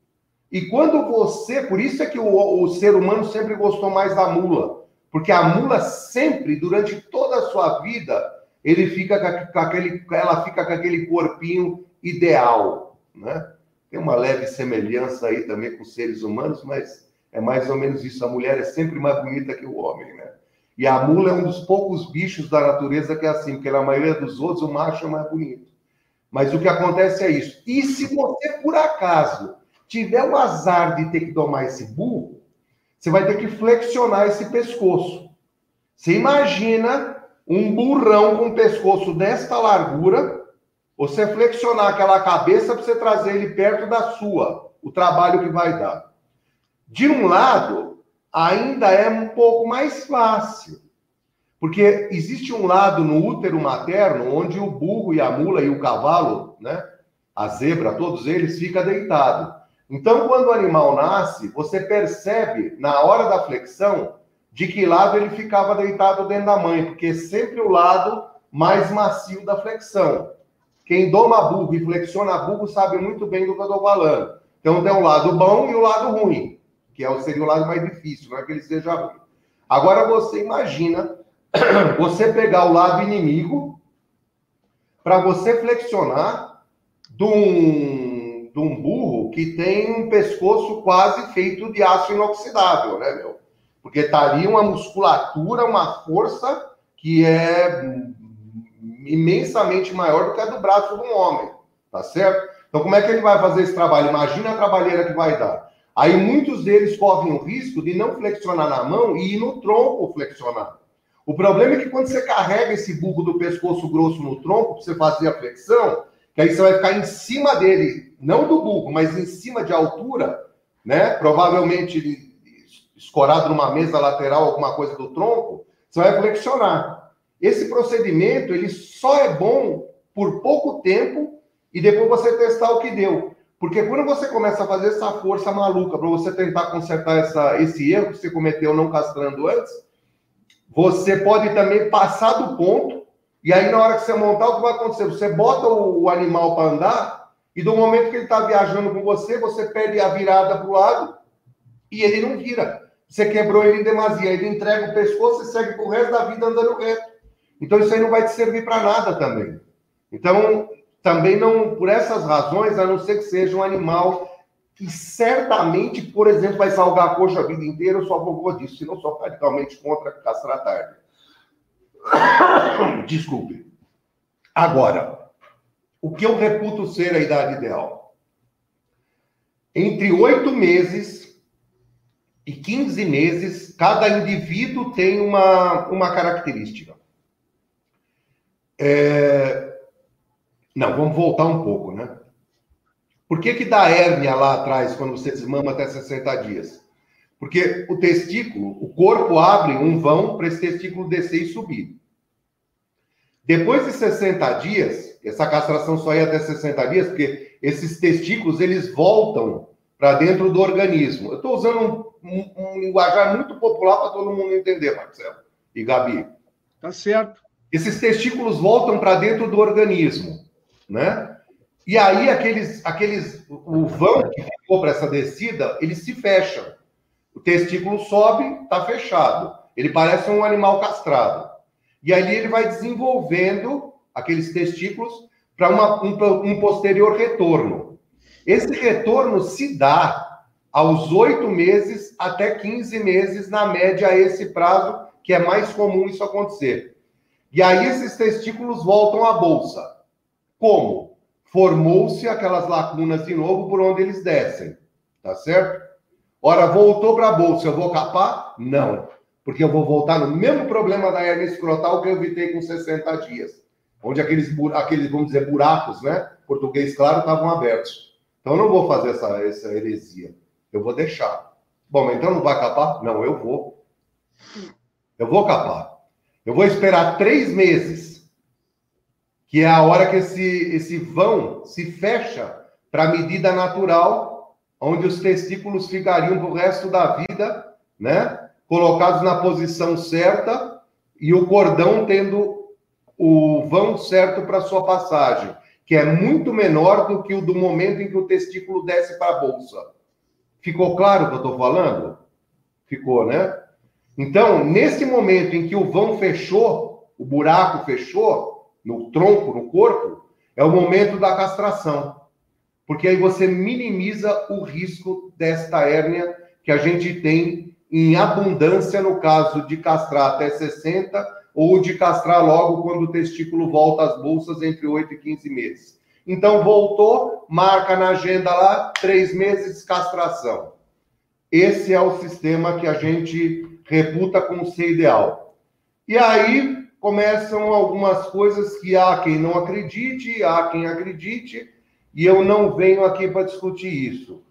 E quando você. Por isso é que o, o ser humano sempre gostou mais da mula. Porque a mula sempre, durante toda a sua vida, ele fica com aquele, ela fica com aquele corpinho ideal. Né? Tem uma leve semelhança aí também com seres humanos, mas é mais ou menos isso. A mulher é sempre mais bonita que o homem, né? E a mula é um dos poucos bichos da natureza que é assim, porque na maioria dos outros o macho é mais bonito. Mas o que acontece é isso. E se você, por acaso, tiver o azar de ter que domar esse burro, você vai ter que flexionar esse pescoço. Você imagina um burrão com pescoço desta largura, você flexionar aquela cabeça para você trazer ele perto da sua, o trabalho que vai dar. De um lado, ainda é um pouco mais fácil, porque existe um lado no útero materno onde o burro e a mula e o cavalo, né, a zebra, todos eles ficam deitados. Então, quando o animal nasce, você percebe na hora da flexão de que lado ele ficava deitado dentro da mãe, porque sempre o lado mais macio da flexão. Quem doma burro e flexiona burro sabe muito bem do que eu estou falando. Então tem o lado bom e o lado ruim, que é, seria o lado mais difícil, não é que ele seja ruim. Agora você imagina (clears throat) você pegar o lado inimigo para você flexionar de um, de um burro que tem um pescoço quase feito de aço inoxidável, né, meu? Porque tá ali uma musculatura, uma força que é imensamente maior do que a do braço de um homem, tá certo? Então, como é que ele vai fazer esse trabalho? Imagina a trabalheira que vai dar. Aí, muitos deles correm o risco de não flexionar na mão e ir no tronco flexionar. O problema é que quando você carrega esse bulbo do pescoço grosso no tronco, para você fazer a flexão, que aí você vai ficar em cima dele, não do bulbo, mas em cima de altura, né? Provavelmente escorado numa mesa lateral, alguma coisa do tronco, você vai flexionar. Esse procedimento, ele só é bom por pouco tempo e depois você testar o que deu. Porque quando você começa a fazer essa força maluca para você tentar consertar essa, esse erro que você cometeu não castrando antes, você pode também passar do ponto, e aí na hora que você montar, o que vai acontecer? Você bota o, o animal para andar, e do momento que ele está viajando com você, você perde a virada para o lado e ele não vira você quebrou ele em demasia, ele entrega o pescoço e segue pro resto da vida andando reto. Então isso aí não vai te servir para nada também. Então, também não, por essas razões, a não ser que seja um animal que certamente, por exemplo, vai salgar a coxa a vida inteira, eu só vou disso, senão sou radicalmente contra castrar tarde. (coughs) Desculpe. Agora, o que eu reputo ser a idade ideal? Entre oito meses e 15 meses, cada indivíduo tem uma, uma característica. É... Não, vamos voltar um pouco, né? Por que, que dá hérnia lá atrás quando você desmama até 60 dias? Porque o testículo, o corpo abre um vão para esse testículo descer e subir. Depois de 60 dias, essa castração só ia até 60 dias, porque esses testículos eles voltam para dentro do organismo. Eu estou usando um, um, um, linguajar muito popular para todo mundo entender, Marcelo e Gabi. Tá certo. Esses testículos voltam para dentro do organismo, né? E aí aqueles, aqueles, o vão que ficou para essa descida, eles se fecham. O testículo sobe, está fechado. Ele parece um animal castrado. E ali ele vai desenvolvendo aqueles testículos para um, um posterior retorno. Esse retorno se dá aos oito meses até 15 meses, na média, esse prazo, que é mais comum isso acontecer. E aí esses testículos voltam à bolsa. Como? Formou-se aquelas lacunas de novo por onde eles descem. Tá certo? Ora, voltou para a bolsa, eu vou capar? Não. Porque eu vou voltar no mesmo problema da hernia escrotal que eu evitei com 60 dias. Onde aqueles, aqueles vamos dizer, buracos, né? Português claro, estavam abertos. Então eu não vou fazer essa, essa heresia. Eu vou deixar. Bom, então não vai capar? Não, eu vou. Eu vou capar. Eu vou esperar três meses, que é a hora que esse, esse vão se fecha para a medida natural, onde os testículos ficariam para o resto da vida, né? Colocados na posição certa e o cordão tendo o vão certo para sua passagem que é muito menor do que o do momento em que o testículo desce para a bolsa. Ficou claro o que eu estou falando? Ficou, né? Então, nesse momento em que o vão fechou, o buraco fechou, no tronco, no corpo, é o momento da castração. Porque aí você minimiza o risco desta hérnia que a gente tem em abundância no caso de castrar até 60 ou de castrar logo quando o testículo volta às bolsas entre 8 e 15 meses. Então, voltou, marca na agenda lá, três meses castração. Esse é o sistema que a gente reputa como ser ideal. E aí, começam algumas coisas que há quem não acredite, há quem acredite, e eu não venho aqui para discutir isso.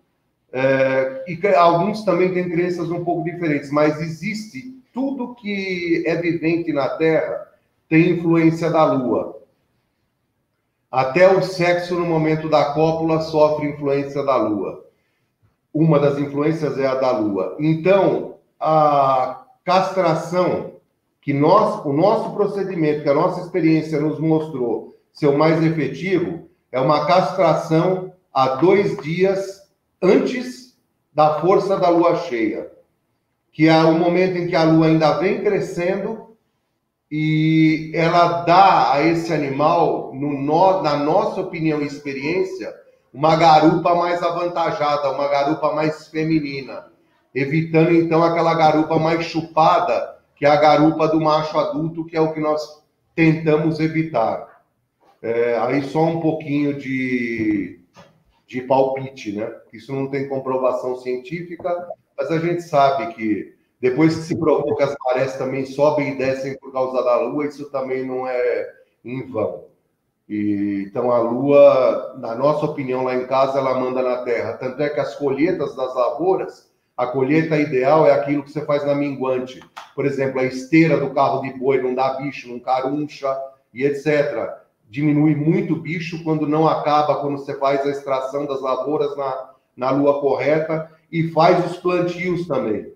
É, e alguns também têm crenças um pouco diferentes, mas existe tudo que é vivente na Terra tem influência da Lua. Até o sexo no momento da cópula sofre influência da Lua. Uma das influências é a da Lua. Então, a castração que nós, o nosso procedimento, que a nossa experiência nos mostrou ser o mais efetivo, é uma castração a dois dias antes da força da lua cheia, que é o momento em que a lua ainda vem crescendo e ela dá a esse animal, no, na nossa opinião e experiência, uma garupa mais avantajada, uma garupa mais feminina, evitando então aquela garupa mais chupada que é a garupa do macho adulto, que é o que nós tentamos evitar. É, aí só um pouquinho de, de palpite, né? Isso não tem comprovação científica, mas a gente sabe que depois que se provou que as marés também sobem e descem por causa da Lua, isso também não é em vão. E, então a Lua, na nossa opinião lá em casa, ela manda na Terra. Tanto é que as colheitas das lavouras a colheita ideal é aquilo que você faz na minguante. Por exemplo, a esteira do carro de boi não dá bicho, não caruncha e etc. Diminui muito bicho quando não acaba, quando você faz a extração das lavouras na, na lua correta e faz os plantios também.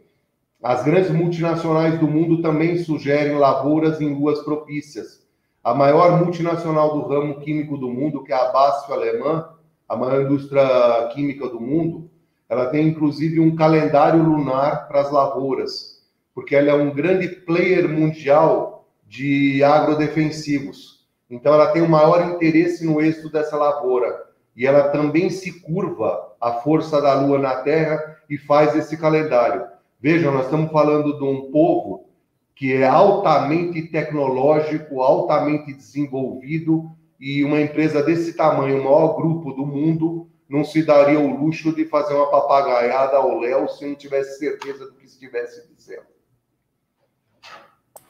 As grandes multinacionais do mundo também sugerem lavouras em luas propícias. A maior multinacional do ramo químico do mundo, que é a BASF alemã, a maior indústria química do mundo, ela tem inclusive um calendário lunar para as lavouras, porque ela é um grande player mundial de agrodefensivos. Então ela tem o maior interesse no êxito dessa lavoura e ela também se curva à força da lua na terra e faz esse calendário. Vejam, nós estamos falando de um povo que é altamente tecnológico, altamente desenvolvido e uma empresa desse tamanho, o maior grupo do mundo, não se daria o luxo de fazer uma papagaiada ao Léo se não tivesse certeza do que estivesse dizendo.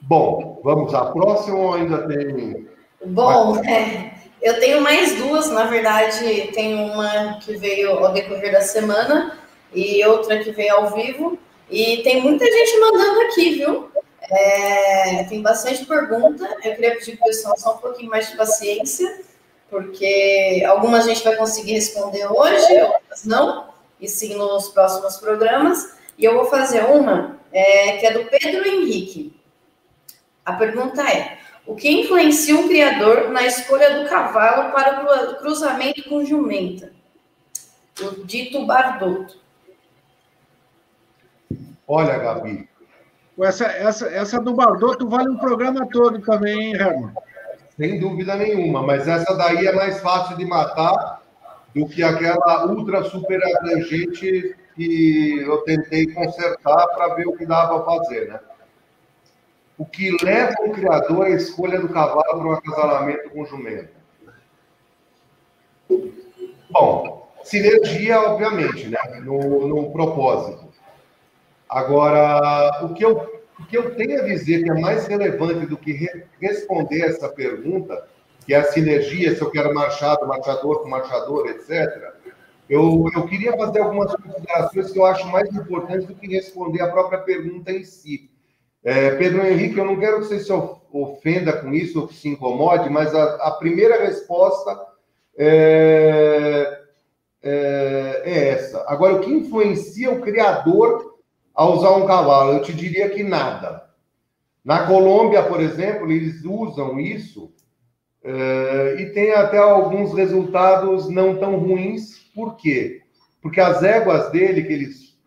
Bom, vamos à próxima ou ainda tem. Bom, é, eu tenho mais duas, na verdade, tem uma que veio ao decorrer da semana e outra que veio ao vivo. E tem muita gente mandando aqui, viu? É, tem bastante pergunta. Eu queria pedir para o pessoal só um pouquinho mais de paciência porque algumas a gente vai conseguir responder hoje, outras não, e sim nos próximos programas. E eu vou fazer uma é, que é do Pedro Henrique. A pergunta é: o que influencia um criador na escolha do cavalo para o cruzamento com jumenta? O dito Bardotto. Olha, Gabi. Essa, essa, essa do Bardotto vale um programa todo também, hein, Herman? Sem dúvida nenhuma, mas essa daí é mais fácil de matar do que aquela ultra super abrangente que eu tentei consertar para ver o que dava para fazer, né? O que leva o criador à escolha do cavalo para um acasalamento com jumento? Bom, sinergia, obviamente, né? No, no propósito. Agora, o que eu o que eu tenho a dizer que é mais relevante do que re responder essa pergunta, que é a sinergia, se eu quero machado, machador com machador, etc., eu, eu queria fazer algumas considerações que eu acho mais importantes do que responder a própria pergunta em si. É, Pedro Henrique, eu não quero que você se ofenda com isso ou que se incomode, mas a, a primeira resposta é, é, é, essa. Agora, o que influencia o criador a usar um cavalo? Eu te diria que nada. Na Colômbia, por exemplo, eles usam isso uh, e tem até alguns resultados não tão ruins. Por quê? Porque as éguas dele, que eles,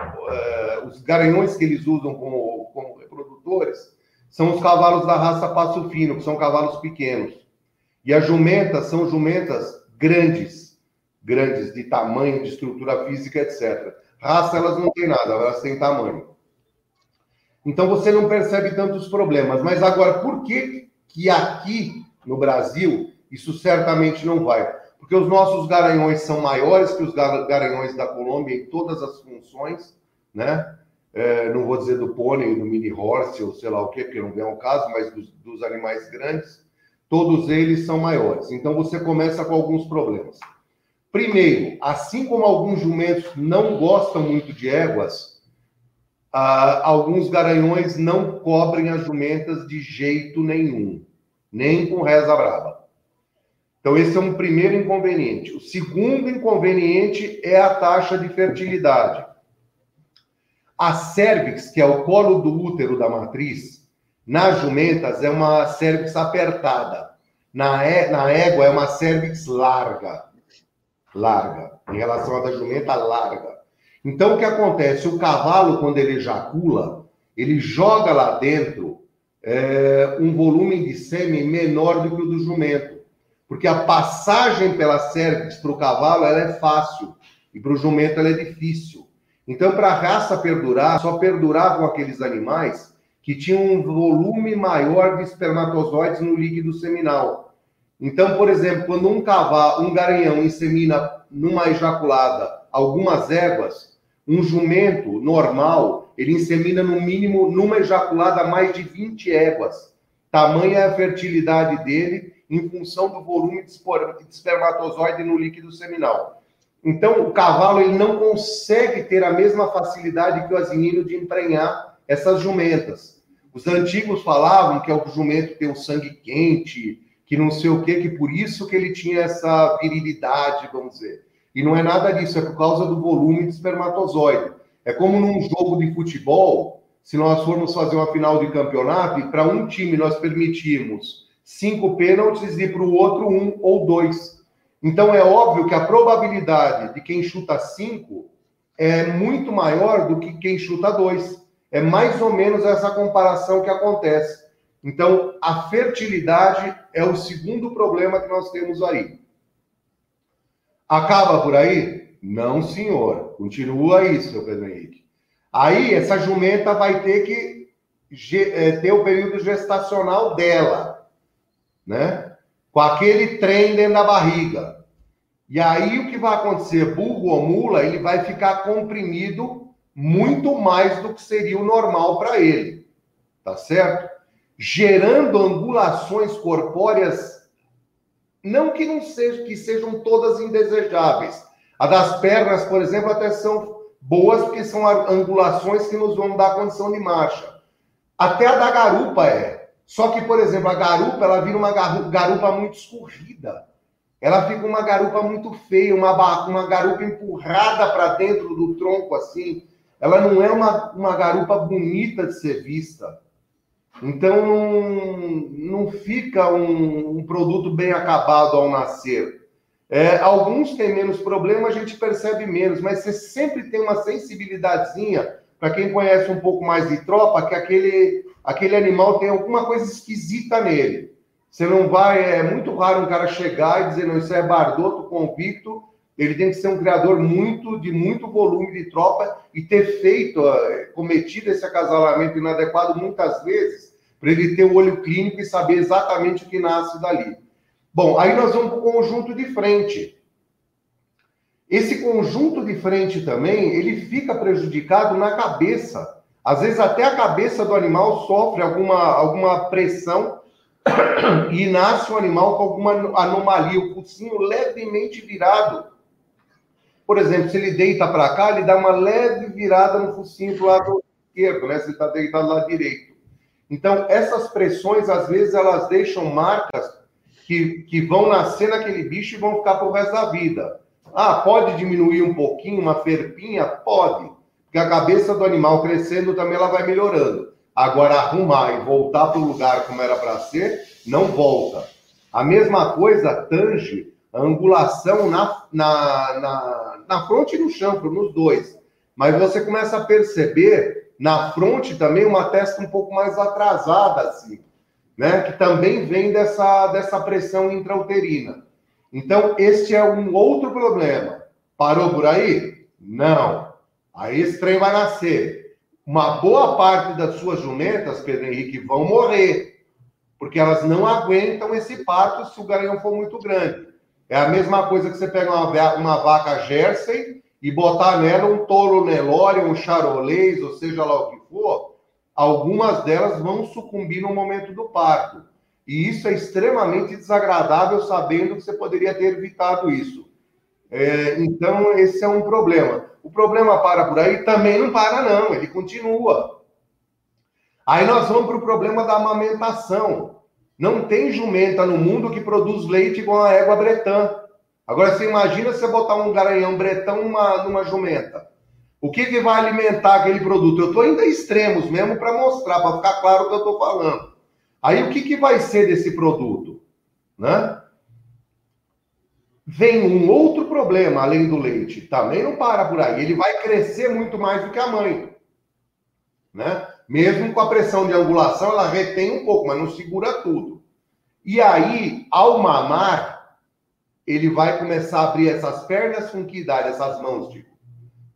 uh, os garanhões que eles usam como, como reprodutores, são os cavalos da raça passo fino, que são cavalos pequenos. E as jumentas são jumentas grandes, grandes de tamanho, de estrutura física, etc. Raça elas não têm nada, elas têm tamanho. Então você não percebe tantos problemas. Mas agora, por que, que aqui no Brasil isso certamente não vai? Porque os nossos garanhões são maiores que os garanhões da Colômbia em todas as funções, né? é, não vou dizer do pônei, do mini horse, ou sei lá o que, porque não é o caso, mas dos, dos animais grandes, todos eles são maiores. Então você começa com alguns problemas. Primeiro, assim como alguns jumentos não gostam muito de éguas, ah, alguns garanhões não cobrem as jumentas de jeito nenhum, nem com reza braba. Então, esse é um primeiro inconveniente. O segundo inconveniente é a taxa de fertilidade. A cervix, que é o colo do útero da matriz, nas jumentas é uma cervix apertada. Na, é, na égua é uma cervix larga. Larga. Em relação à da jumenta, larga. Então, o que acontece? O cavalo, quando ele ejacula, ele joga lá dentro é, um volume de sêmen menor do que o do jumento. Porque a passagem pela cervix para o cavalo ela é fácil e para o jumento ela é difícil. Então, para a raça perdurar, só perduravam aqueles animais que tinham um volume maior de espermatozoides no líquido seminal. Então, por exemplo, quando um cavalo, um garanhão insemina numa ejaculada algumas éguas, um jumento normal, ele insemina no mínimo numa ejaculada mais de 20 éguas. Tamanha é a fertilidade dele em função do volume de espermatozoide no líquido seminal. Então, o cavalo ele não consegue ter a mesma facilidade que o asinino de emprenhar essas jumentas. Os antigos falavam que o jumento tem o sangue quente, que não sei o quê, que por isso que ele tinha essa virilidade, vamos dizer. E não é nada disso, é por causa do volume de espermatozoide. É como num jogo de futebol, se nós formos fazer uma final de campeonato, e para um time nós permitimos cinco pênaltis e para o outro um ou dois. Então é óbvio que a probabilidade de quem chuta cinco é muito maior do que quem chuta dois. É mais ou menos essa comparação que acontece. Então, a fertilidade é o segundo problema que nós temos aí. Acaba por aí? Não, senhor. Continua aí, seu Pedro Henrique. Aí, essa jumenta vai ter que é, ter o período gestacional dela né? Com aquele trem dentro da barriga. E aí o que vai acontecer? Burro ou mula, ele vai ficar comprimido muito mais do que seria o normal para ele. Tá certo? Gerando angulações corpóreas não que não sejam que sejam todas indesejáveis. A das pernas, por exemplo, até são boas porque são angulações que nos vão dar condição de marcha. Até a da garupa é. Só que, por exemplo, a garupa, ela vira uma garupa muito escorrida. Ela fica uma garupa muito feia, uma, uma garupa empurrada para dentro do tronco, assim. Ela não é uma, uma garupa bonita de ser vista. Então, não, não fica um, um produto bem acabado ao nascer. É, alguns têm menos problema, a gente percebe menos, mas você sempre tem uma sensibilidadezinha, para quem conhece um pouco mais de tropa, que aquele aquele animal tem alguma coisa esquisita nele. Você não vai, é muito raro um cara chegar e dizer, não, isso é Bardoto convicto, ele tem que ser um criador muito de muito volume de tropa e ter feito, cometido esse acasalamento inadequado muitas vezes, para ele ter o olho clínico e saber exatamente o que nasce dali. Bom, aí nós vamos para o conjunto de frente. Esse conjunto de frente também, ele fica prejudicado na cabeça às vezes até a cabeça do animal sofre alguma, alguma pressão (coughs) e nasce um animal com alguma anomalia, o focinho levemente virado. Por exemplo, se ele deita para cá, ele dá uma leve virada no focinho para o lado esquerdo, né? Se está deitado do lado direito. Então, essas pressões, às vezes, elas deixam marcas que, que vão nascer naquele bicho e vão ficar o resto da vida. Ah, pode diminuir um pouquinho, uma ferpinha? Pode. Porque a cabeça do animal crescendo também ela vai melhorando. Agora, arrumar e voltar para o lugar como era para ser, não volta. A mesma coisa tange a angulação na, na, na, na fronte e no chanfro, nos dois. Mas você começa a perceber na fronte também uma testa um pouco mais atrasada, assim, né? Que também vem dessa, dessa pressão intrauterina. Então, este é um outro problema. Parou por aí? Não. Aí esse trem vai nascer. Uma boa parte das suas jumentas, Pedro Henrique, vão morrer, porque elas não aguentam esse parto se o garanhão for muito grande. É a mesma coisa que você pega uma, uma vaca Jersey e botar nela um touro Nelore, um charolês, ou seja lá o que for, algumas delas vão sucumbir no momento do parto. E isso é extremamente desagradável, sabendo que você poderia ter evitado isso. É, então, esse é um problema. O problema para por aí também não para, não, ele continua. Aí nós vamos para o problema da amamentação. Não tem jumenta no mundo que produz leite igual a égua bretã. Agora, você imagina você botar um garanhão bretão numa, numa jumenta. O que, que vai alimentar aquele produto? Eu estou indo a extremos mesmo para mostrar, para ficar claro o que eu estou falando. Aí, o que, que vai ser desse produto? Né? Vem um outro problema além do leite. Também não para por aí. Ele vai crescer muito mais do que a mãe. Né? Mesmo com a pressão de angulação, ela retém um pouco, mas não segura tudo. E aí, ao mamar, ele vai começar a abrir essas pernas com que idade? Essas mãos, tipo.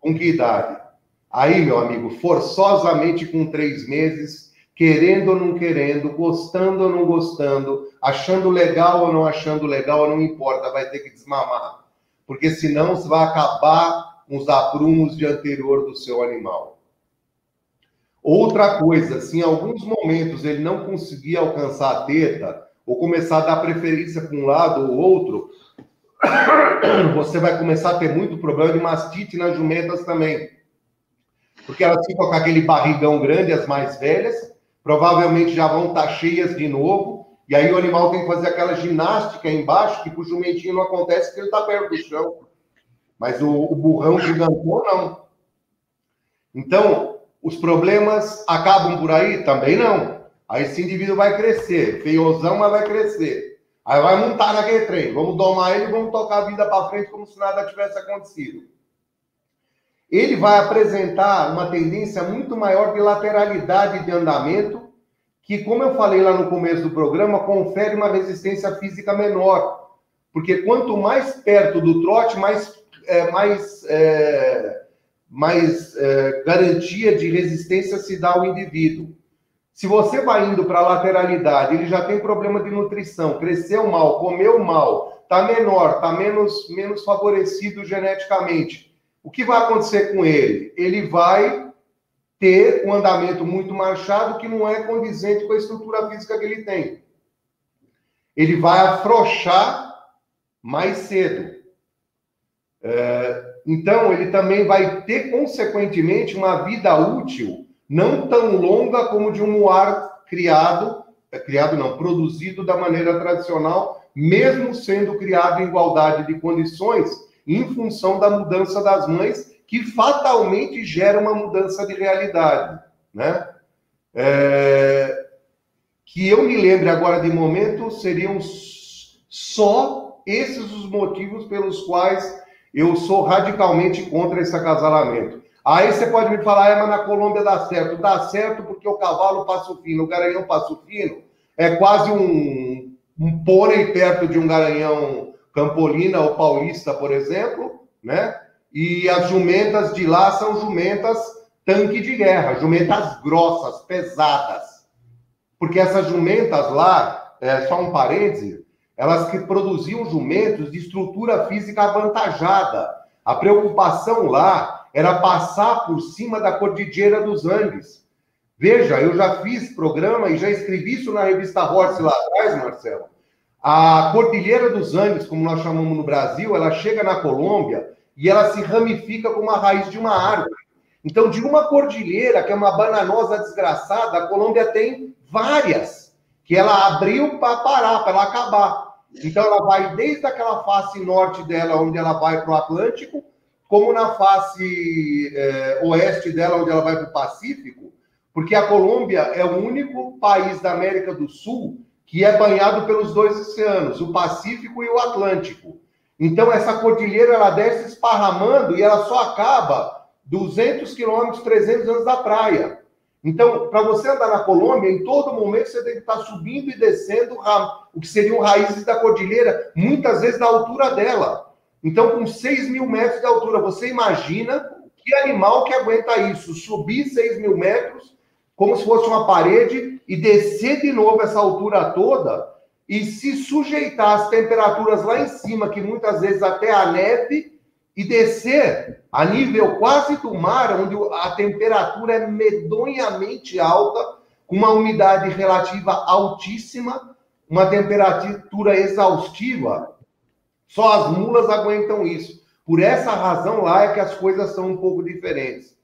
Com que idade? Aí, meu amigo, forçosamente com três meses, querendo ou não querendo, gostando ou não gostando, achando legal ou não achando legal, não importa, vai ter que desmamar. Porque senão você vai acabar com os aprumos de anterior do seu animal. Outra coisa, se em alguns momentos ele não conseguir alcançar a teta, ou começar a dar preferência para um lado ou outro, (coughs) você vai começar a ter muito problema de mastite nas jumentas também. Porque elas ficam com aquele barrigão grande, as mais velhas, provavelmente já vão estar cheias de novo, e aí o animal tem que fazer aquela ginástica embaixo, que para o jumentinho não acontece porque ele está perto do chão. Mas o, o burrão gigantão, não. Então, os problemas acabam por aí? Também não. Aí esse indivíduo vai crescer, feiozão, mas vai crescer. Aí vai montar naquele trem. Vamos domar ele, vamos tocar a vida para frente como se nada tivesse acontecido. Ele vai apresentar uma tendência muito maior de lateralidade de andamento, que, como eu falei lá no começo do programa, confere uma resistência física menor. Porque quanto mais perto do trote, mais, é, mais, é, mais é, garantia de resistência se dá ao indivíduo. Se você vai indo para a lateralidade, ele já tem problema de nutrição, cresceu mal, comeu mal, está menor, está menos, menos favorecido geneticamente. O que vai acontecer com ele? Ele vai ter um andamento muito marchado que não é condizente com a estrutura física que ele tem. Ele vai afrouxar mais cedo. É, então, ele também vai ter, consequentemente, uma vida útil não tão longa como de um moar criado, é, criado não, produzido da maneira tradicional, mesmo sendo criado em igualdade de condições, em função da mudança das mães, que fatalmente gera uma mudança de realidade, né? É... Que eu me lembre agora de momento seriam só esses os motivos pelos quais eu sou radicalmente contra esse acasalamento. Aí você pode me falar, é, mas na Colômbia dá certo. Dá certo porque o cavalo passo fino, o garanhão passo fino é quase um, um pônei perto de um garanhão campolina ou paulista, por exemplo, né? E as jumentas de lá são jumentas tanque de guerra, jumentas grossas, pesadas. Porque essas jumentas lá, é, só um parêntese, elas que produziam jumentos de estrutura física avantajada. A preocupação lá era passar por cima da Cordilheira dos Andes. Veja, eu já fiz programa e já escrevi isso na revista Horse lá atrás, Marcelo. A Cordilheira dos Andes, como nós chamamos no Brasil, ela chega na Colômbia e ela se ramifica como a raiz de uma árvore. Então, de uma cordilheira, que é uma bananosa desgraçada, a Colômbia tem várias, que ela abriu para parar, para ela acabar. Então, ela vai desde aquela face norte dela, onde ela vai para o Atlântico, como na face é, oeste dela, onde ela vai para o Pacífico, porque a Colômbia é o único país da América do Sul que é banhado pelos dois oceanos, o Pacífico e o Atlântico. Então, essa cordilheira ela desce esparramando e ela só acaba 200 quilômetros, 300 anos da praia. Então, para você andar na Colômbia, em todo momento você tem que estar subindo e descendo o que seriam raízes da cordilheira, muitas vezes na altura dela. Então, com 6 mil metros de altura, você imagina que animal que aguenta isso? Subir 6 mil metros, como se fosse uma parede, e descer de novo essa altura toda, e se sujeitar às temperaturas lá em cima, que muitas vezes até a neve, e descer a nível quase do mar, onde a temperatura é medonhamente alta, com uma umidade relativa altíssima, uma temperatura exaustiva. Só as mulas aguentam isso. Por essa razão lá é que as coisas são um pouco diferentes.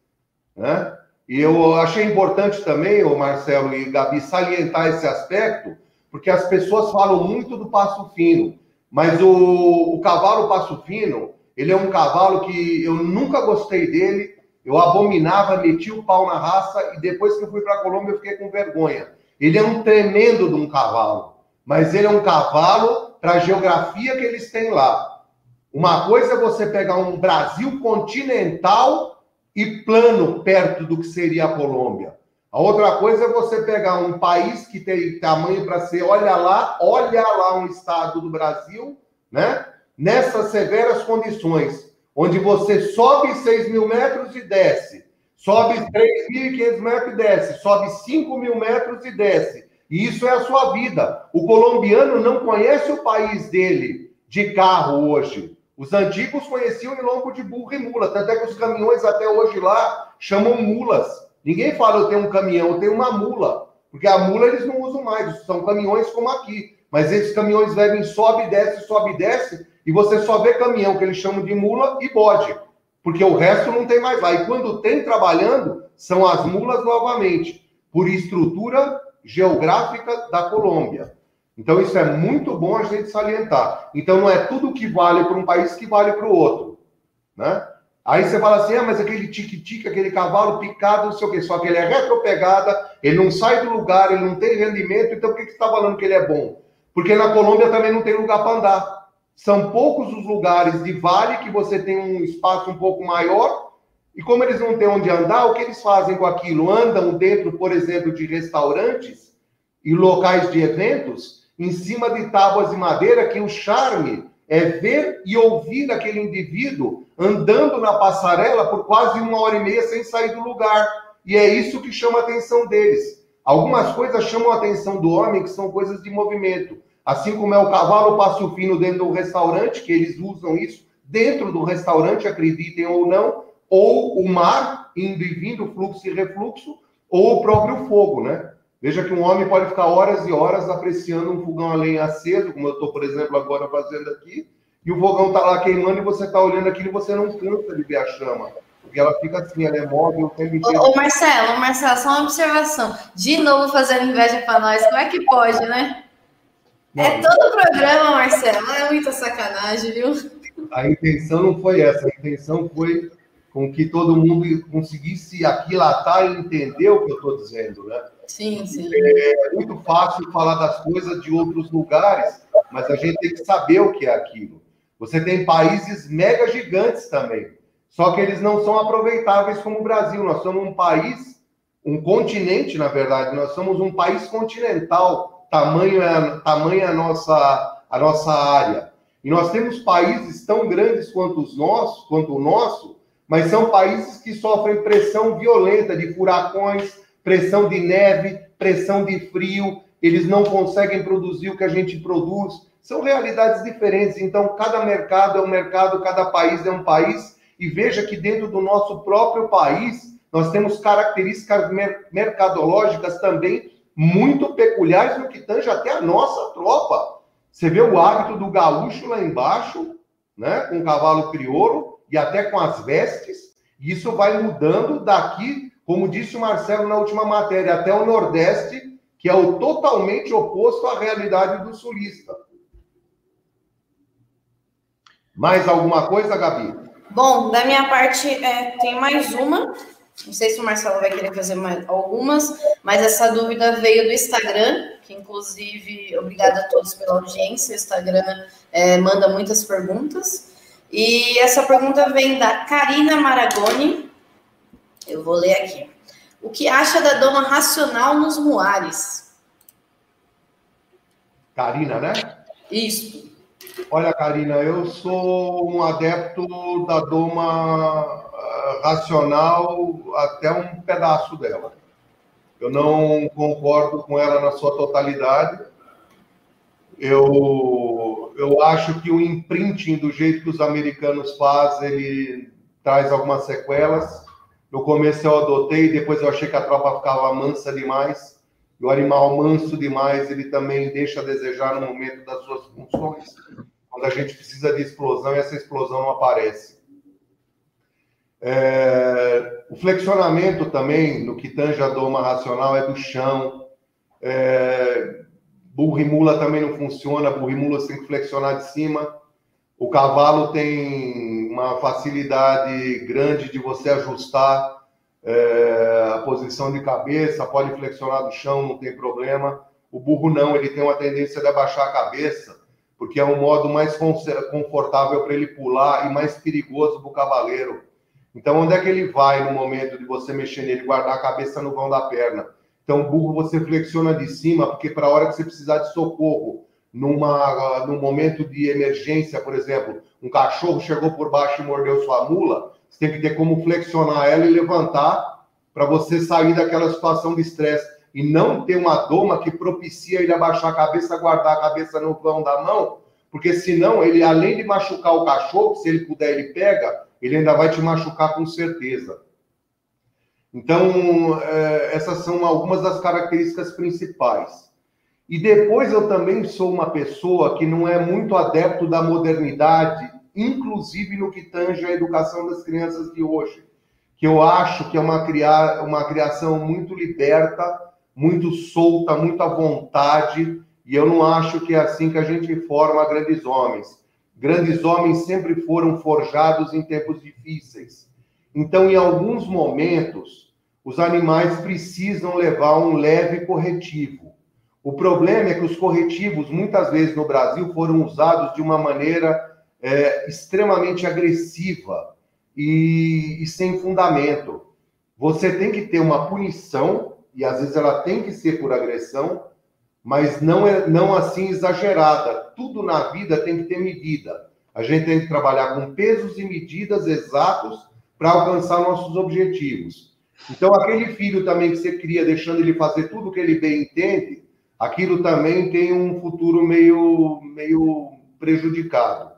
Né? E eu achei importante também, o Marcelo e Gabi, salientar esse aspecto, porque as pessoas falam muito do passo fino, mas o, o cavalo passo fino, ele é um cavalo que eu nunca gostei dele, eu abominava, meti o pau na raça e depois que eu fui para a Colômbia eu fiquei com vergonha. Ele é um tremendo de um cavalo, mas ele é um cavalo para a geografia que eles têm lá. Uma coisa é você pegar um Brasil continental e plano perto do que seria a Colômbia. A outra coisa é você pegar um país que tem tamanho para ser, olha lá, olha lá um estado do Brasil, né? Nessas severas condições, onde você sobe 6 mil metros e desce, sobe 3.500 metros e desce, sobe 5 mil metros e desce. E isso é a sua vida. O colombiano não conhece o país dele de carro hoje. Os antigos conheciam em lombo de burro e mula, tanto é que os caminhões até hoje lá chamam mulas. Ninguém fala eu tenho um caminhão, eu tenho uma mula, porque a mula eles não usam mais, são caminhões como aqui. Mas esses caminhões devem sobe e desce, sobe e desce, e você só vê caminhão que eles chamam de mula e bode, porque o resto não tem mais lá. E quando tem trabalhando, são as mulas novamente, por estrutura geográfica da Colômbia. Então, isso é muito bom a gente salientar. Então, não é tudo que vale para um país que vale para o outro. Né? Aí você fala assim, ah, mas aquele tique-tique, aquele cavalo picado, não sei o quê. Só que ele é retropegada, ele não sai do lugar, ele não tem rendimento. Então, por que, que você está falando que ele é bom? Porque na Colômbia também não tem lugar para andar. São poucos os lugares de vale que você tem um espaço um pouco maior. E como eles não têm onde andar, o que eles fazem com aquilo? Andam dentro, por exemplo, de restaurantes e locais de eventos em cima de tábuas de madeira, que o charme é ver e ouvir aquele indivíduo andando na passarela por quase uma hora e meia sem sair do lugar. E é isso que chama a atenção deles. Algumas coisas chamam a atenção do homem, que são coisas de movimento. Assim como é o cavalo passo fino dentro do restaurante, que eles usam isso dentro do restaurante, acreditem ou não, ou o mar indo e vindo, fluxo e refluxo, ou o próprio fogo, né? Veja que um homem pode ficar horas e horas apreciando um fogão a lenha aceso, como eu estou, por exemplo, agora fazendo aqui, e o fogão está lá queimando e você está olhando aquilo e você não cansa de ver a chama. Porque ela fica assim, ela é móvel o tempo inteiro. Ô, Marcelo, Marcelo, só uma observação. De novo fazendo inveja para nós, como é que pode, né? Não, é todo o programa, Marcelo. É muita sacanagem, viu? A intenção não foi essa, a intenção foi com que todo mundo conseguisse aquilatar e entender o que eu estou dizendo, né? Sim, sim. É muito fácil falar das coisas de outros lugares, mas a gente tem que saber o que é aquilo. Você tem países mega gigantes também, só que eles não são aproveitáveis como o Brasil. Nós somos um país, um continente, na verdade, nós somos um país continental, tamanho é, tamanho é a, nossa, a nossa área. E nós temos países tão grandes quanto os nossos, quanto o nosso, mas são países que sofrem pressão violenta de furacões, pressão de neve, pressão de frio, eles não conseguem produzir o que a gente produz. São realidades diferentes. Então, cada mercado é um mercado, cada país é um país. E veja que dentro do nosso próprio país, nós temos características mercadológicas também muito peculiares no que tange até a nossa tropa. Você vê o hábito do gaúcho lá embaixo, né, com o cavalo crioulo e até com as vestes. Isso vai mudando daqui como disse o Marcelo na última matéria, até o Nordeste, que é o totalmente oposto à realidade do sulista. Mais alguma coisa, Gabi? Bom, da minha parte, é, tem mais uma. Não sei se o Marcelo vai querer fazer mais algumas, mas essa dúvida veio do Instagram, que inclusive, obrigada a todos pela audiência. O Instagram é, manda muitas perguntas. E essa pergunta vem da Karina Maragoni, eu vou ler aqui. O que acha da doma racional nos muares? Karina, né? Isso. Olha, Karina, eu sou um adepto da doma eh, racional até um pedaço dela. Eu não concordo com ela na sua totalidade. Eu, eu acho que o imprinting do jeito que os americanos fazem, ele traz algumas sequelas. No começo eu adotei, depois eu achei que a tropa ficava mansa demais. E o animal manso demais, ele também deixa a desejar no momento das suas funções. Quando a gente precisa de explosão essa explosão não aparece. É, o flexionamento também, no que tange a doma racional, é do chão. É, burro e mula também não funciona, burro e mula você tem que flexionar de cima. O cavalo tem uma facilidade grande de você ajustar é, a posição de cabeça, pode flexionar do chão, não tem problema. O burro não, ele tem uma tendência de abaixar a cabeça, porque é um modo mais confortável para ele pular e mais perigoso para o cavaleiro. Então, onde é que ele vai no momento de você mexer nele, guardar a cabeça no vão da perna? Então, o burro você flexiona de cima, porque para a hora que você precisar de socorro, numa, num momento de emergência, por exemplo, um cachorro chegou por baixo e mordeu sua mula, você tem que ter como flexionar ela e levantar para você sair daquela situação de estresse e não ter uma doma que propicia ele abaixar a cabeça, guardar a cabeça no vão da mão, porque senão ele, além de machucar o cachorro, se ele puder, ele pega, ele ainda vai te machucar com certeza. Então, é, essas são algumas das características principais. E depois eu também sou uma pessoa que não é muito adepto da modernidade, inclusive no que tange a educação das crianças de hoje, que eu acho que é uma, criar, uma criação muito liberta, muito solta, muito à vontade, e eu não acho que é assim que a gente forma grandes homens. Grandes homens sempre foram forjados em tempos difíceis. Então, em alguns momentos, os animais precisam levar um leve corretivo. O problema é que os corretivos, muitas vezes no Brasil, foram usados de uma maneira é, extremamente agressiva e, e sem fundamento. Você tem que ter uma punição, e às vezes ela tem que ser por agressão, mas não é não assim exagerada. Tudo na vida tem que ter medida. A gente tem que trabalhar com pesos e medidas exatos para alcançar nossos objetivos. Então, aquele filho também que você cria, deixando ele fazer tudo que ele bem entende, aquilo também tem um futuro meio, meio prejudicado.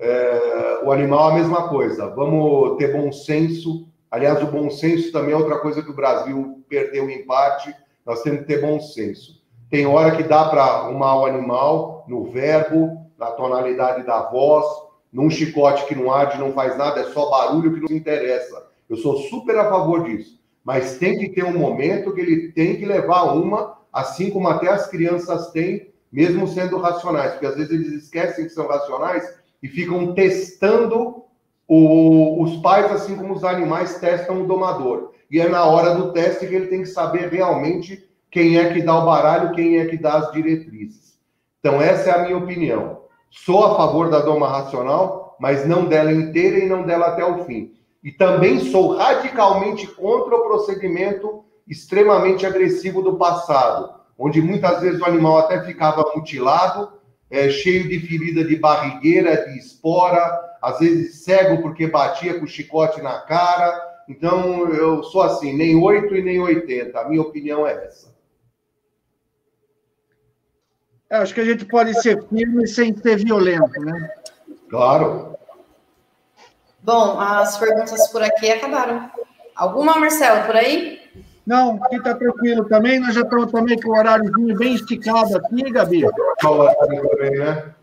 É, o animal, a mesma coisa. Vamos ter bom senso. Aliás, o bom senso também é outra coisa que o Brasil perdeu em parte. Nós temos que ter bom senso. Tem hora que dá para arrumar o animal no verbo, na tonalidade da voz, num chicote que não arde, não faz nada, é só barulho que não interessa. Eu sou super a favor disso. Mas tem que ter um momento que ele tem que levar uma, assim como até as crianças têm, mesmo sendo racionais, porque às vezes eles esquecem que são racionais e ficam testando o, os pais, assim como os animais testam o domador. E é na hora do teste que ele tem que saber realmente quem é que dá o baralho, quem é que dá as diretrizes. Então, essa é a minha opinião. Sou a favor da doma racional, mas não dela inteira e não dela até o fim. E também sou radicalmente contra o procedimento extremamente agressivo do passado, onde muitas vezes o animal até ficava mutilado, é, cheio de ferida de barrigueira, de espora, às vezes cego porque batia com o chicote na cara. Então, eu sou assim, nem 8 e nem 80. A minha opinião é essa. É, acho que a gente pode ser firme sem ser violento, né? Claro. Bom, as perguntas por aqui acabaram. Alguma, Marcelo, por aí? Não, aqui está tranquilo também. Nós já estamos também com o horáriozinho bem esticado aqui, Gabi. também, né?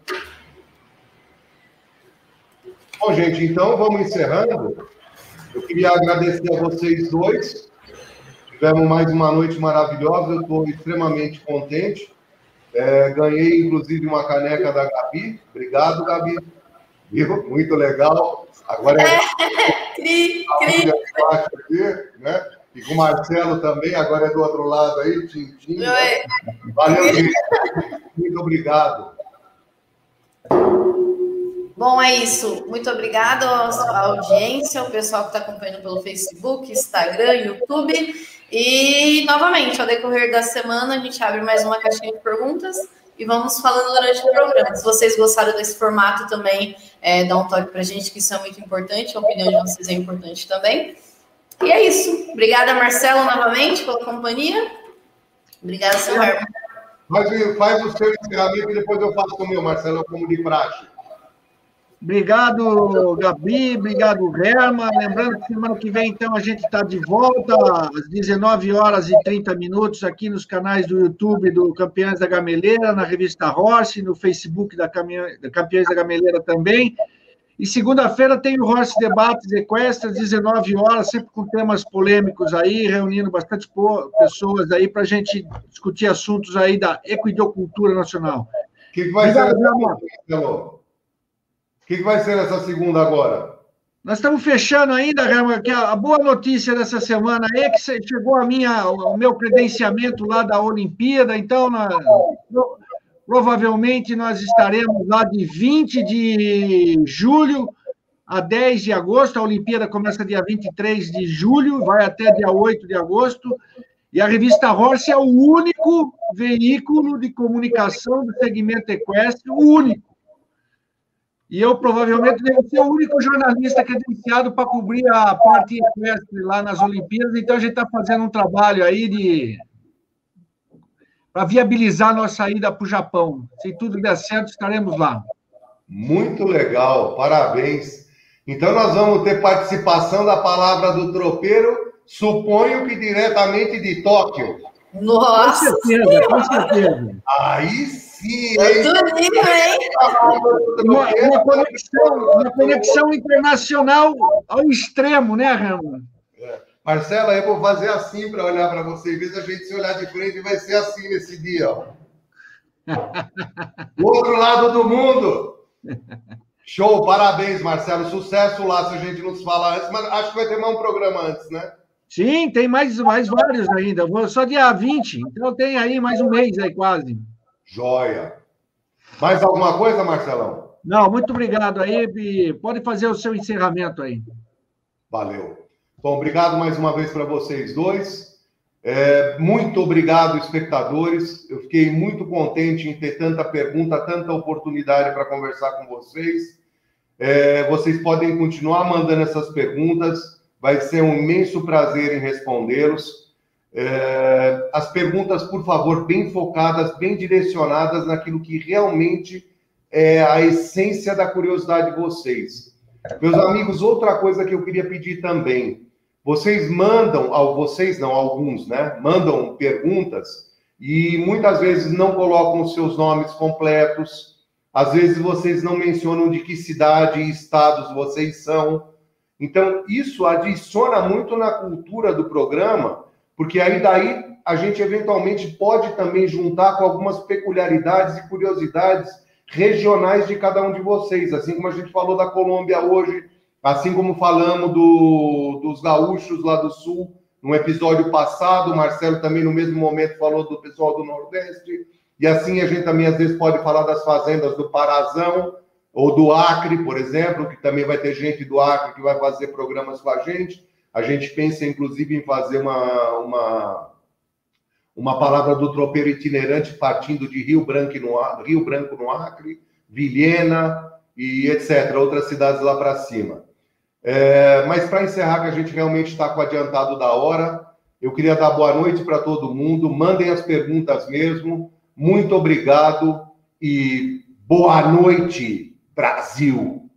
Bom, gente, então vamos encerrando. Eu queria agradecer a vocês dois. Tivemos mais uma noite maravilhosa. Eu estou extremamente contente. É, ganhei, inclusive, uma caneca da Gabi. Obrigado, Gabi. Viu? Muito legal. Agora é. (laughs) cri, cri. Aqui, né? E com o Marcelo também, agora é do outro lado aí, Tintim. Né? Valeu, gente. Muito obrigado. Bom, é isso. Muito obrigada à audiência, ao pessoal que está acompanhando pelo Facebook, Instagram, YouTube. E, novamente, ao decorrer da semana, a gente abre mais uma caixinha de perguntas e vamos falando durante o programa. Se vocês gostaram desse formato também, é, dá um toque para a gente, que isso é muito importante, a opinião de vocês é importante também. E é isso. Obrigada, Marcelo, novamente, pela companhia. Obrigada, seu. Faz, faz o seu encerramento e depois eu faço o meu, Marcelo, como de praxe. Obrigado, Gabi. Obrigado, Herma. Lembrando que semana que vem, então, a gente está de volta às 19 horas e 30 minutos aqui nos canais do YouTube do Campeões da Gameleira, na revista Horse, no Facebook da Campeões da Gameleira também. E segunda-feira tem o Horse Debates Equestres, 19 horas, sempre com temas polêmicos aí, reunindo bastante pessoas aí para a gente discutir assuntos aí da equidocultura nacional. O que, que, vai Obrigado, ser? O que, que vai ser nessa segunda agora? Nós estamos fechando ainda, Rama, que a boa notícia dessa semana é que chegou a minha, o meu credenciamento lá da Olimpíada, então na, Provavelmente nós estaremos lá de 20 de julho a 10 de agosto. A Olimpíada começa dia 23 de julho, vai até dia 8 de agosto. E a revista Horse é o único veículo de comunicação do segmento equestre, o único. E eu provavelmente devo ser o único jornalista credenciado para cobrir a parte equestre lá nas Olimpíadas. Então a gente está fazendo um trabalho aí de para viabilizar nossa ida para o Japão. Se tudo der certo, estaremos lá. Muito legal, parabéns. Então, nós vamos ter participação da palavra do tropeiro, suponho que diretamente de Tóquio. Nossa! Com certeza, com certeza. Aí sim, hein? Lindo, hein? Uma, uma, conexão, uma conexão internacional ao extremo, né, Rama? Marcela, eu vou fazer assim para olhar para você. Em vez a gente se olhar de frente, vai ser assim nesse dia. Ó. (laughs) Do outro lado do mundo. Show, parabéns, Marcelo. Sucesso lá, se a gente não se falar antes, mas acho que vai ter mais um programa antes, né? Sim, tem mais, mais vários ainda. Vou só dia 20, então tem aí mais um mês aí quase. Joia. Mais alguma coisa, Marcelão? Não, muito obrigado aí. Pode fazer o seu encerramento aí. Valeu. Bom, obrigado mais uma vez para vocês dois. É, muito obrigado, espectadores. Eu fiquei muito contente em ter tanta pergunta, tanta oportunidade para conversar com vocês. É, vocês podem continuar mandando essas perguntas, vai ser um imenso prazer em respondê-los. É, as perguntas, por favor, bem focadas, bem direcionadas naquilo que realmente é a essência da curiosidade de vocês. Meus amigos, outra coisa que eu queria pedir também. Vocês mandam, vocês não, alguns, né? Mandam perguntas e muitas vezes não colocam os seus nomes completos. Às vezes vocês não mencionam de que cidade e estados vocês são. Então, isso adiciona muito na cultura do programa, porque aí daí a gente eventualmente pode também juntar com algumas peculiaridades e curiosidades regionais de cada um de vocês, assim como a gente falou da Colômbia hoje, Assim como falamos do, dos gaúchos lá do Sul, no episódio passado, o Marcelo também no mesmo momento falou do pessoal do Nordeste, e assim a gente também às vezes pode falar das fazendas do Parazão, ou do Acre, por exemplo, que também vai ter gente do Acre que vai fazer programas com a gente. A gente pensa, inclusive, em fazer uma, uma, uma palavra do tropeiro itinerante partindo de Rio Branco no, Rio Branco no Acre, Vilhena e etc., outras cidades lá para cima. É, mas para encerrar, que a gente realmente está com o adiantado da hora, eu queria dar boa noite para todo mundo. Mandem as perguntas mesmo. Muito obrigado e boa noite, Brasil!